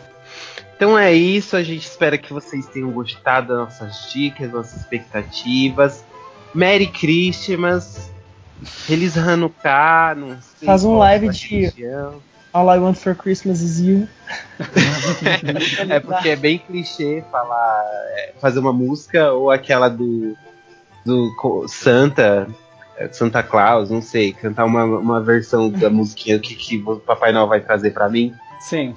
Então é isso, a gente espera que vocês tenham gostado das nossas dicas, nossas expectativas. Merry Christmas, Feliz Hanukkah, não sei. Faz um live de All I Want for Christmas is You. é porque é bem clichê falar, é, fazer uma música ou aquela do do Santa, é, Santa Claus, não sei, cantar uma, uma versão da musiquinha que, que o Papai Noel vai trazer para mim. Sim.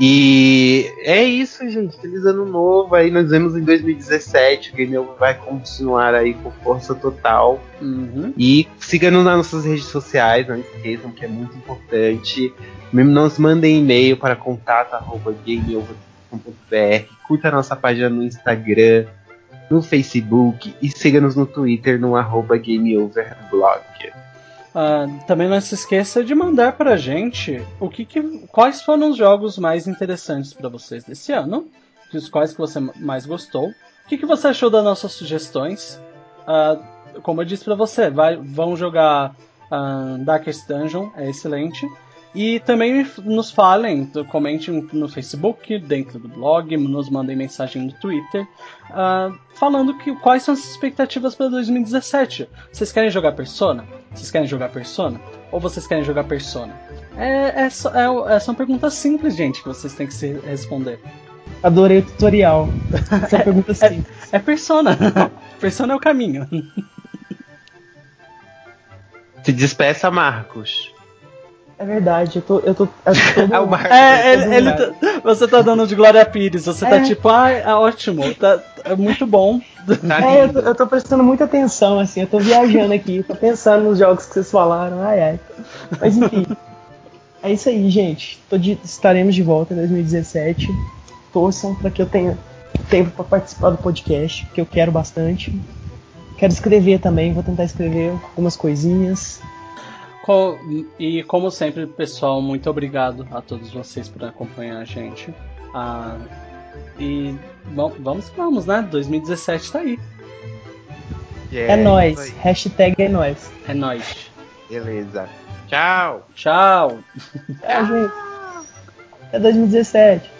E é isso, gente. Feliz ano novo. Aí nós vemos em 2017. O Game Over vai continuar aí com força total. Uhum. E siga-nos nas nossas redes sociais, não esqueçam que é muito importante. Nos mandem e-mail para contato.gameover.com.br. Curta a nossa página no Instagram no Facebook e siga-nos no Twitter no GameOverblog. Uh, também não se esqueça de mandar pra gente o que, que quais foram os jogos mais interessantes para vocês desse ano, os quais que você mais gostou, o que, que você achou das nossas sugestões. Uh, como eu disse para você, vai, vão jogar uh, Darkest Dungeon, é excelente. E também nos falem, comentem no Facebook, dentro do blog, nos mandem mensagem no Twitter, uh, falando que, quais são as expectativas para 2017. Vocês querem jogar Persona? Vocês querem jogar Persona? Ou vocês querem jogar Persona? É, é, é, é são perguntas simples, gente, que vocês têm que se responder. Adorei o tutorial. Essa pergunta é, simples. É, é Persona. persona é o caminho. Se despeça, Marcos. É verdade, eu tô. Eu tô, eu tô todo... É o Marcos. É, ele, ele tá- você tá dando de Glória Pires, você tá É. tipo, ah, é ótimo, tá, é muito bom. Tá É, eu tô, eu tô prestando muita atenção, assim, eu tô viajando aqui, tô pensando nos jogos que vocês falaram, ai ai. Mas enfim. É isso aí, gente. Tô de- estaremos de volta em 2017. Torçam pra que eu tenha tempo pra participar do podcast, que eu quero bastante. Quero escrever também, vou tentar escrever algumas coisinhas. Co- E como sempre, pessoal, muito obrigado a todos vocês por acompanhar a gente. Ah, e vam- vamos que vamos, né? 2017 tá aí. É, isso nóis. aí. Hashtag é nóis. É nóis. Beleza. Tchau. Tchau! É, gente. É 2017.